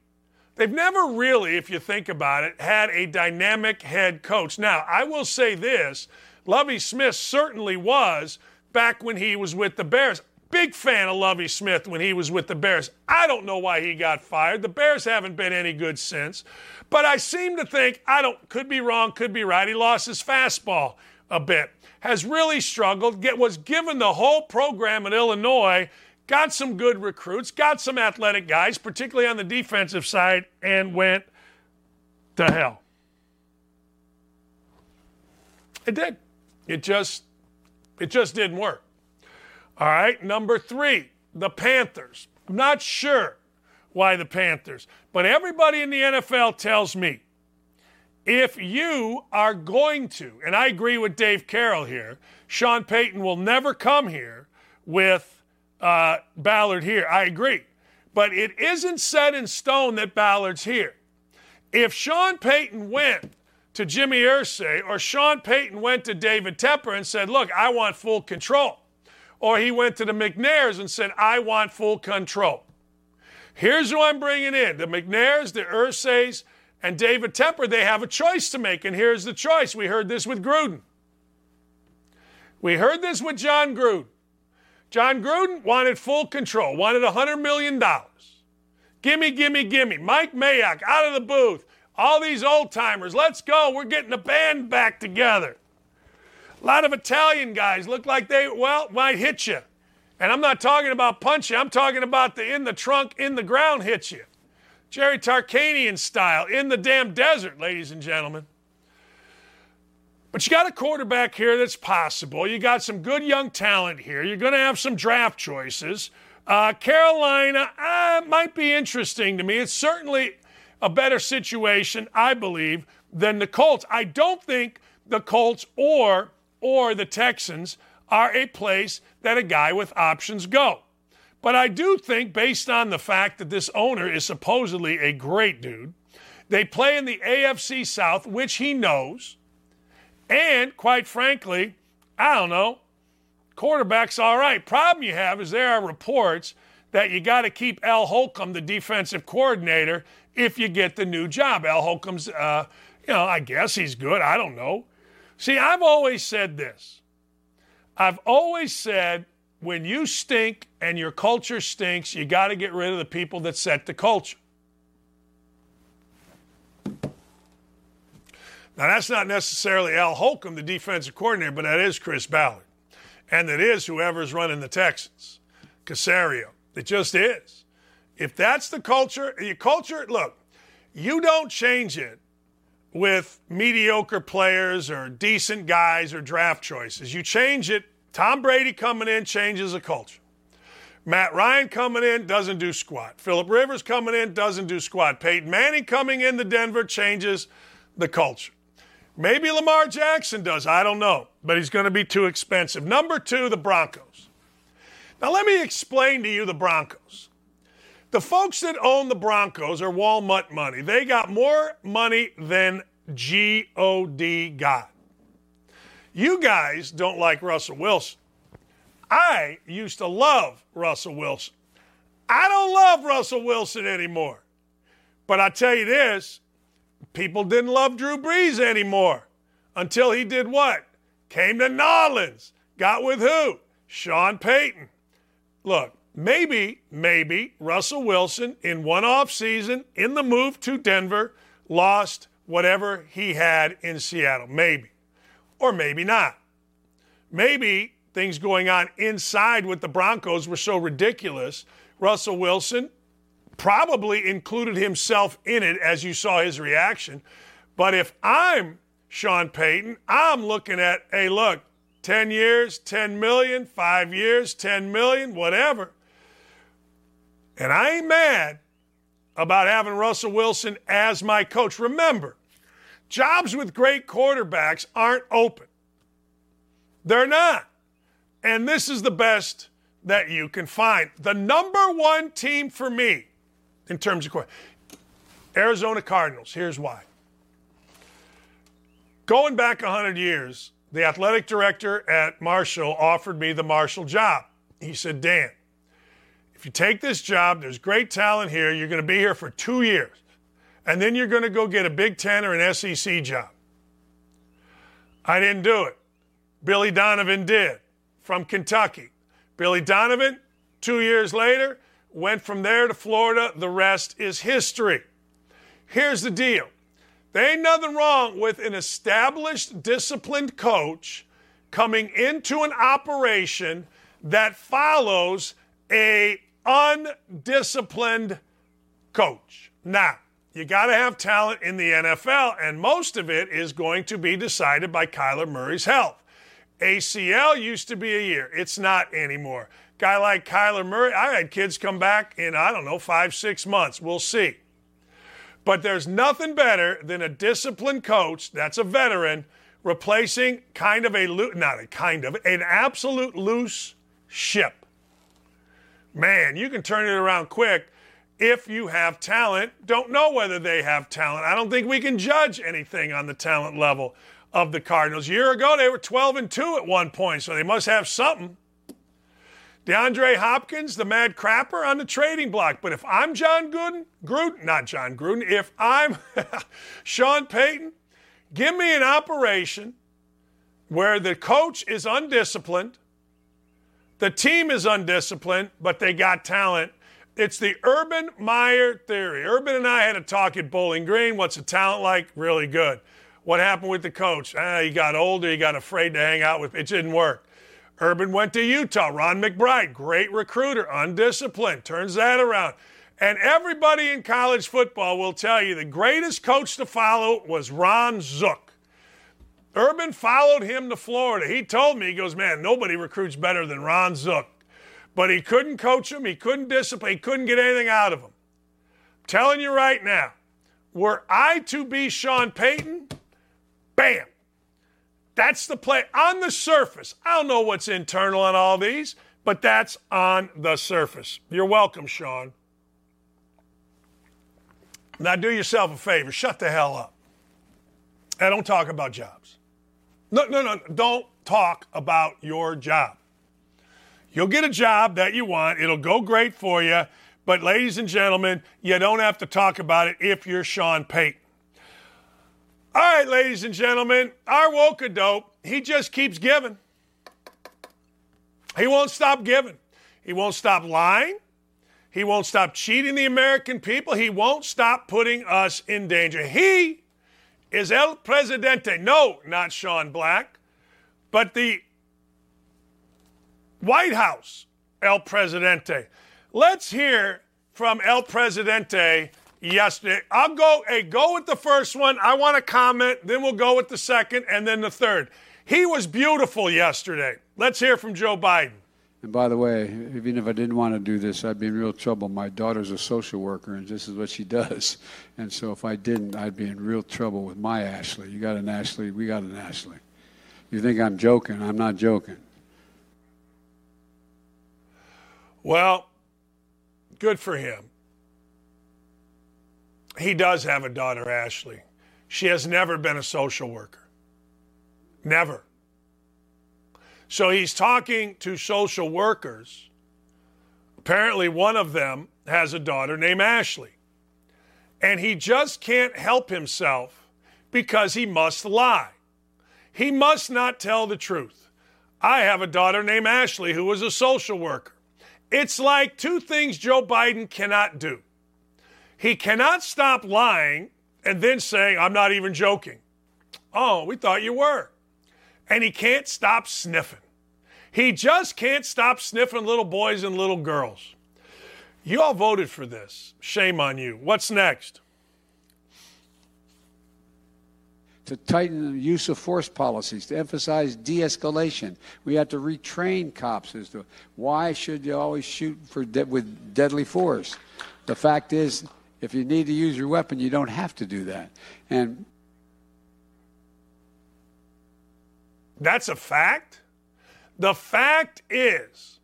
They've never really, if you think about it, had a dynamic head coach. Now, I will say this Lovie Smith certainly was back when he was with the Bears. Big fan of Lovie Smith when he was with the Bears. I don't know why he got fired. The Bears haven't been any good since. But I seem to think, I don't, could be wrong, could be right. He lost his fastball a bit. Has really struggled, get, was given the whole program at Illinois, got some good recruits, got some athletic guys, particularly on the defensive side, and went to hell. It did. It just it just didn't work. All right, number 3, the Panthers. I'm not sure why the Panthers, but everybody in the NFL tells me if you are going to, and I agree with Dave Carroll here, Sean Payton will never come here with uh, Ballard here. I agree. But it isn't set in stone that Ballard's here. If Sean Payton went to Jimmy Irsay or Sean Payton went to David Tepper and said, Look, I want full control, or he went to the McNairs and said, I want full control. Here's who I'm bringing in the McNairs, the Irsays, and David Tepper, they have a choice to make, and here's the choice. We heard this with Gruden. We heard this with Jon Gruden. Jon Gruden wanted full control, wanted $100 million. Gimme, gimme, gimme. Mike Mayock out of the booth. All these old timers, let's go. We're getting the band back together. A lot of Italian guys look like they, well, might hit you. And I'm not talking about punch you, I'm talking about the in the trunk, in the ground hit you. Jerry Tarkanian style in the damn desert, ladies and gentlemen. But you got a quarterback here that's possible. You got some good young talent here. You're going to have some draft choices. Uh, Carolina uh, might be interesting to me. It's certainly a better situation, I believe, than the Colts. I don't think the Colts or or the Texans are a place that a guy with options go. But I do think, based on the fact that this owner is supposedly a great dude, they play in the AFC South, which he knows. And quite frankly, I don't know, quarterback's all right. Problem you have is there are reports that you got to keep Al Holcomb, the defensive coordinator, if you get the new job. Al Holcomb's, uh, you know, I guess he's good. I don't know. See, I've always said this. I've always said when you stink and your culture stinks, you got to get rid of the people that set the culture. Now, that's not necessarily Al Holcomb, the defensive coordinator, but that is Chris Ballard. And that is whoever's running the Texans, Caserio. It just is. If that's the culture, your culture, look, you don't change it with mediocre players or decent guys or draft choices. You change it Tom Brady coming in changes the culture. Matt Ryan coming in doesn't do squat. Philip Rivers coming in doesn't do squat. Peyton Manning coming in to Denver changes the culture. Maybe Lamar Jackson does. I don't know. But he's going to be too expensive. Number two, the Broncos. Now, let me explain to you the Broncos. The folks that own the Broncos are Walmart money. They got more money than G-O-D got. You guys don't like Russell Wilson. I used to love Russell Wilson. I don't love Russell Wilson anymore. But I tell you this people didn't love Drew Brees anymore until he did what? Came to Nolans. Got with who? Sean Payton. Look, maybe, maybe Russell Wilson in one off season in the move to Denver lost whatever he had in Seattle. Maybe or maybe not. Maybe things going on inside with the Broncos were so ridiculous. Russell Wilson probably included himself in it as you saw his reaction. But if I'm Sean Payton, I'm looking at, hey, look, 10 years, 10 million, five years, 10 million, whatever. And I ain't mad about having Russell Wilson as my coach. Remember, jobs with great quarterbacks aren't open. They're not. And this is the best that you can find. The number one team for me in terms of Arizona Cardinals. Here's why. Going back 100 years, the athletic director at Marshall offered me the Marshall job. He said, Dan, you take this job, there's great talent here. You're going to be here for two years. And then you're going to go get a Big Ten or an SEC job. I didn't do it. Billy Donovan did from Kentucky. Billy Donovan, two years later, went from there to Florida. The rest is history. Here's the deal there ain't nothing wrong with an established, disciplined coach coming into an operation that follows a undisciplined coach. Now, you got to have talent in the NFL, and most of it is going to be decided by Kyler Murray's health. ACL used to be a year, it's not anymore. Guy like Kyler Murray, I had kids come back in, I don't know, five, six months. We'll see. But there's nothing better than a disciplined coach that's a veteran replacing kind of a not a kind of an absolute loose ship. Man, you can turn it around quick if you have talent. Don't know whether they have talent. I don't think we can judge anything on the talent level of the Cardinals. A year ago, they were 12 and 2 at one point, so they must have something. DeAndre Hopkins, the mad crapper on the trading block. But if I'm Jon Gruden, Gruden not Jon Gruden, if I'm [laughs] Sean Payton, give me an operation where the coach is undisciplined, the team is undisciplined, but they got talent. It's the Urban Meyer theory. Urban and I had a talk at Bowling Green. What's the talent like? Really good. What happened with the coach? Ah, he got older. He got afraid to hang out with. It didn't work. Urban went to Utah. Ron McBride, great recruiter, undisciplined, turns that around. And everybody in college football will tell you the greatest coach to follow was Ron Zook. Urban followed him to Florida. He told me, he goes, man, nobody recruits better than Ron Zook. But he couldn't coach him, he couldn't discipline, he couldn't get anything out of him. I'm telling you right now, were I to be Sean Payton, bam, that's the play on the surface. I don't know what's internal on all these, but that's on the surface. You're welcome, Sean. Now do yourself a favor. Shut the hell up. And don't talk about jobs. No, no, no. Don't talk about your job. You'll get a job that you want. It'll go great for you. But, ladies and gentlemen, you don't have to talk about it if you're Sean Payton. All right, ladies and gentlemen, our woke dope, he just keeps giving. He won't stop giving. He won't stop lying. He won't stop cheating the American people. He won't stop putting us in danger. He is El Presidente. No, not Sean Black, but the White House El Presidente. Let's hear from El Presidente yesterday. I'll go, hey, go with the first one. I want to comment, then we'll go with the second, and then the third. He was beautiful yesterday. Let's hear from Joe Biden.
And by the way, even if I didn't want to do this, I'd be in real trouble. My daughter's a social worker, and this is what she [laughs] does. And so if I didn't, I'd be in real trouble with my Ashley. You got an Ashley, we got an Ashley. You think I'm joking? I'm not joking.
Well, good for him he does have a daughter, Ashley. She has never been a social worker. Never. So he's talking to social workers. Apparently, one of them has a daughter named Ashley. And he just can't help himself because he must lie. He must not tell the truth. I have a daughter named Ashley who is a social worker. It's like two things Joe Biden cannot do. He cannot stop lying and then saying, I'm not even joking. Oh, we thought you were. And he can't stop sniffing. He just can't stop sniffing little boys and little girls. You all voted for this. Shame on you. What's next?
to tighten the use of force policies, to emphasize de escalation. We have to retrain cops as to why should you always shoot for de- with deadly force. The fact is, if you need to use your weapon, you don't have to do that. And
that's a fact. The fact is,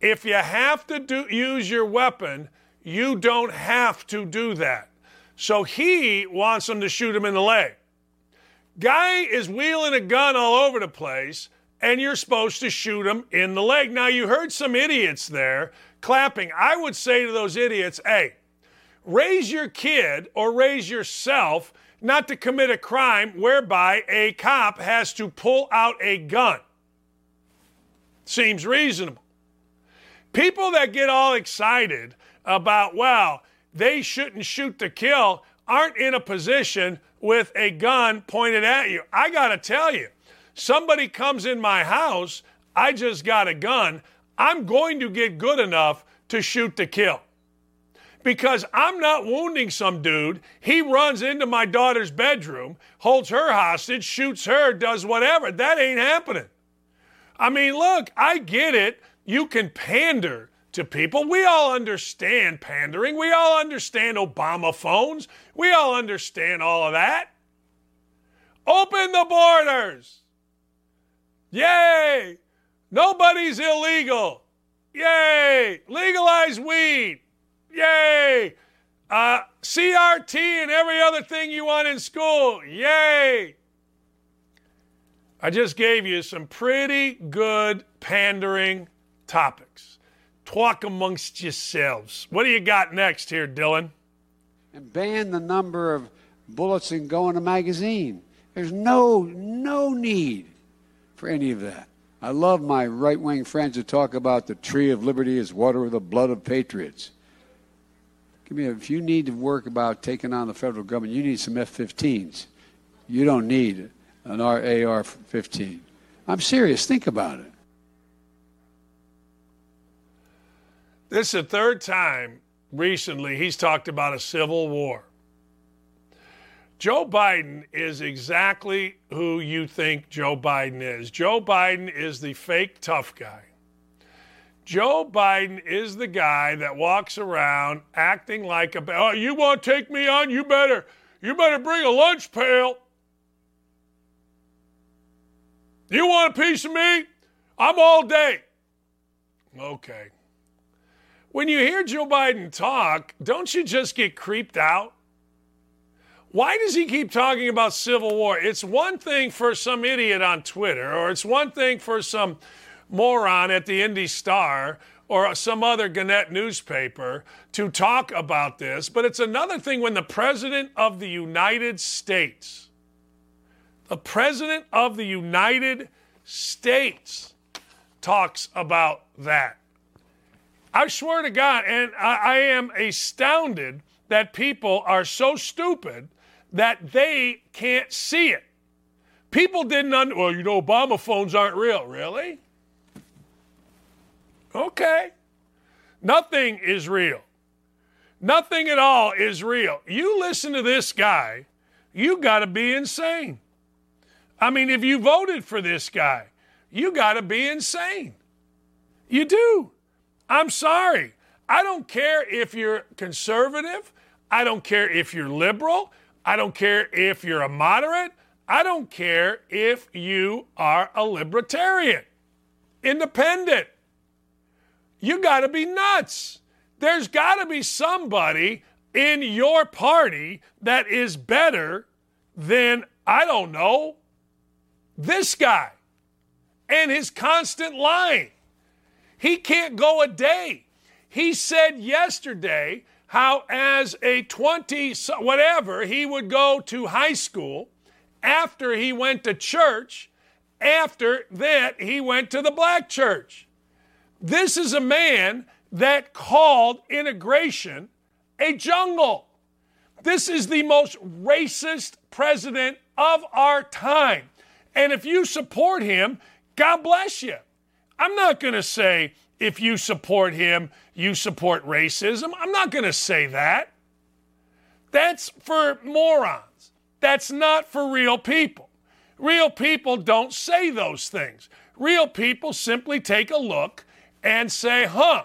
if you have to do, use your weapon, you don't have to do that. So he wants them to shoot him in the leg. Guy is wheeling a gun all over the place, and you're supposed to shoot him in the leg. Now, you heard some idiots there clapping. I would say to those idiots, hey, raise your kid or raise yourself not to commit a crime whereby a cop has to pull out a gun. Seems reasonable. People that get all excited about, well, they shouldn't shoot to kill aren't in a position with a gun pointed at you. I got to tell you, somebody comes in my house, I just got a gun, I'm going to get good enough to shoot to kill. Because I'm not wounding some dude. He runs into my daughter's bedroom, holds her hostage, shoots her, does whatever. That ain't happening. I mean, look, I get it. You can pander to people. We all understand pandering. We all understand Obama phones. We all understand all of that. Open the borders. Yay! Nobody's illegal. Yay! Legalize weed. Yay! Uh, CRT and every other thing you want in school. Yay! I just gave you some pretty good pandering topics. Talk amongst yourselves. What do you got next here, Dylan?
And ban the number of bullets in going a magazine. There's no no need for any of that. I love my right wing friends who talk about the tree of liberty is water with the blood of patriots. Give me if you need to work about taking on the federal government, you need some F-15s. You don't need an AR-15. I'm serious. Think about it.
This is the third time recently he's talked about a civil war. Joe Biden is exactly who you think Joe Biden is. Joe Biden is the fake tough guy. Joe Biden is the guy that walks around acting like a oh, you want to take me on? You better you better bring a lunch pail. You want a piece of me? I'm all day. Okay. When you hear Joe Biden talk, don't you just get creeped out? Why does he keep talking about civil war? It's one thing for some idiot on Twitter, or it's one thing for some moron at the Indy Star or some other Gannett newspaper to talk about this, but it's another thing when the President of the United States, the President of the United States, talks about that. I swear to God, and I, I am astounded that people are so stupid that they can't see it. People didn't under, well, you know, Obama phones aren't real. Really? Okay. Nothing is real. Nothing at all is real. You listen to this guy, you got to be insane. I mean, if you voted for this guy, you got to be insane. You do. I'm sorry. I don't care if you're conservative. I don't care if you're liberal. I don't care if you're a moderate. I don't care if you are a libertarian, independent. You got to be nuts. There's got to be somebody in your party that is better than, I don't know, this guy and his constant lying. He can't go a day. He said yesterday how, as a 20 whatever, he would go to high school after he went to church. After that, he went to the black church. This is a man that called integration a jungle. This is the most racist president of our time. And if you support him, God bless you. I'm not going to say if you support him, you support racism. I'm not going to say that. That's for morons. That's not for real people. Real people don't say those things. Real people simply take a look and say, huh,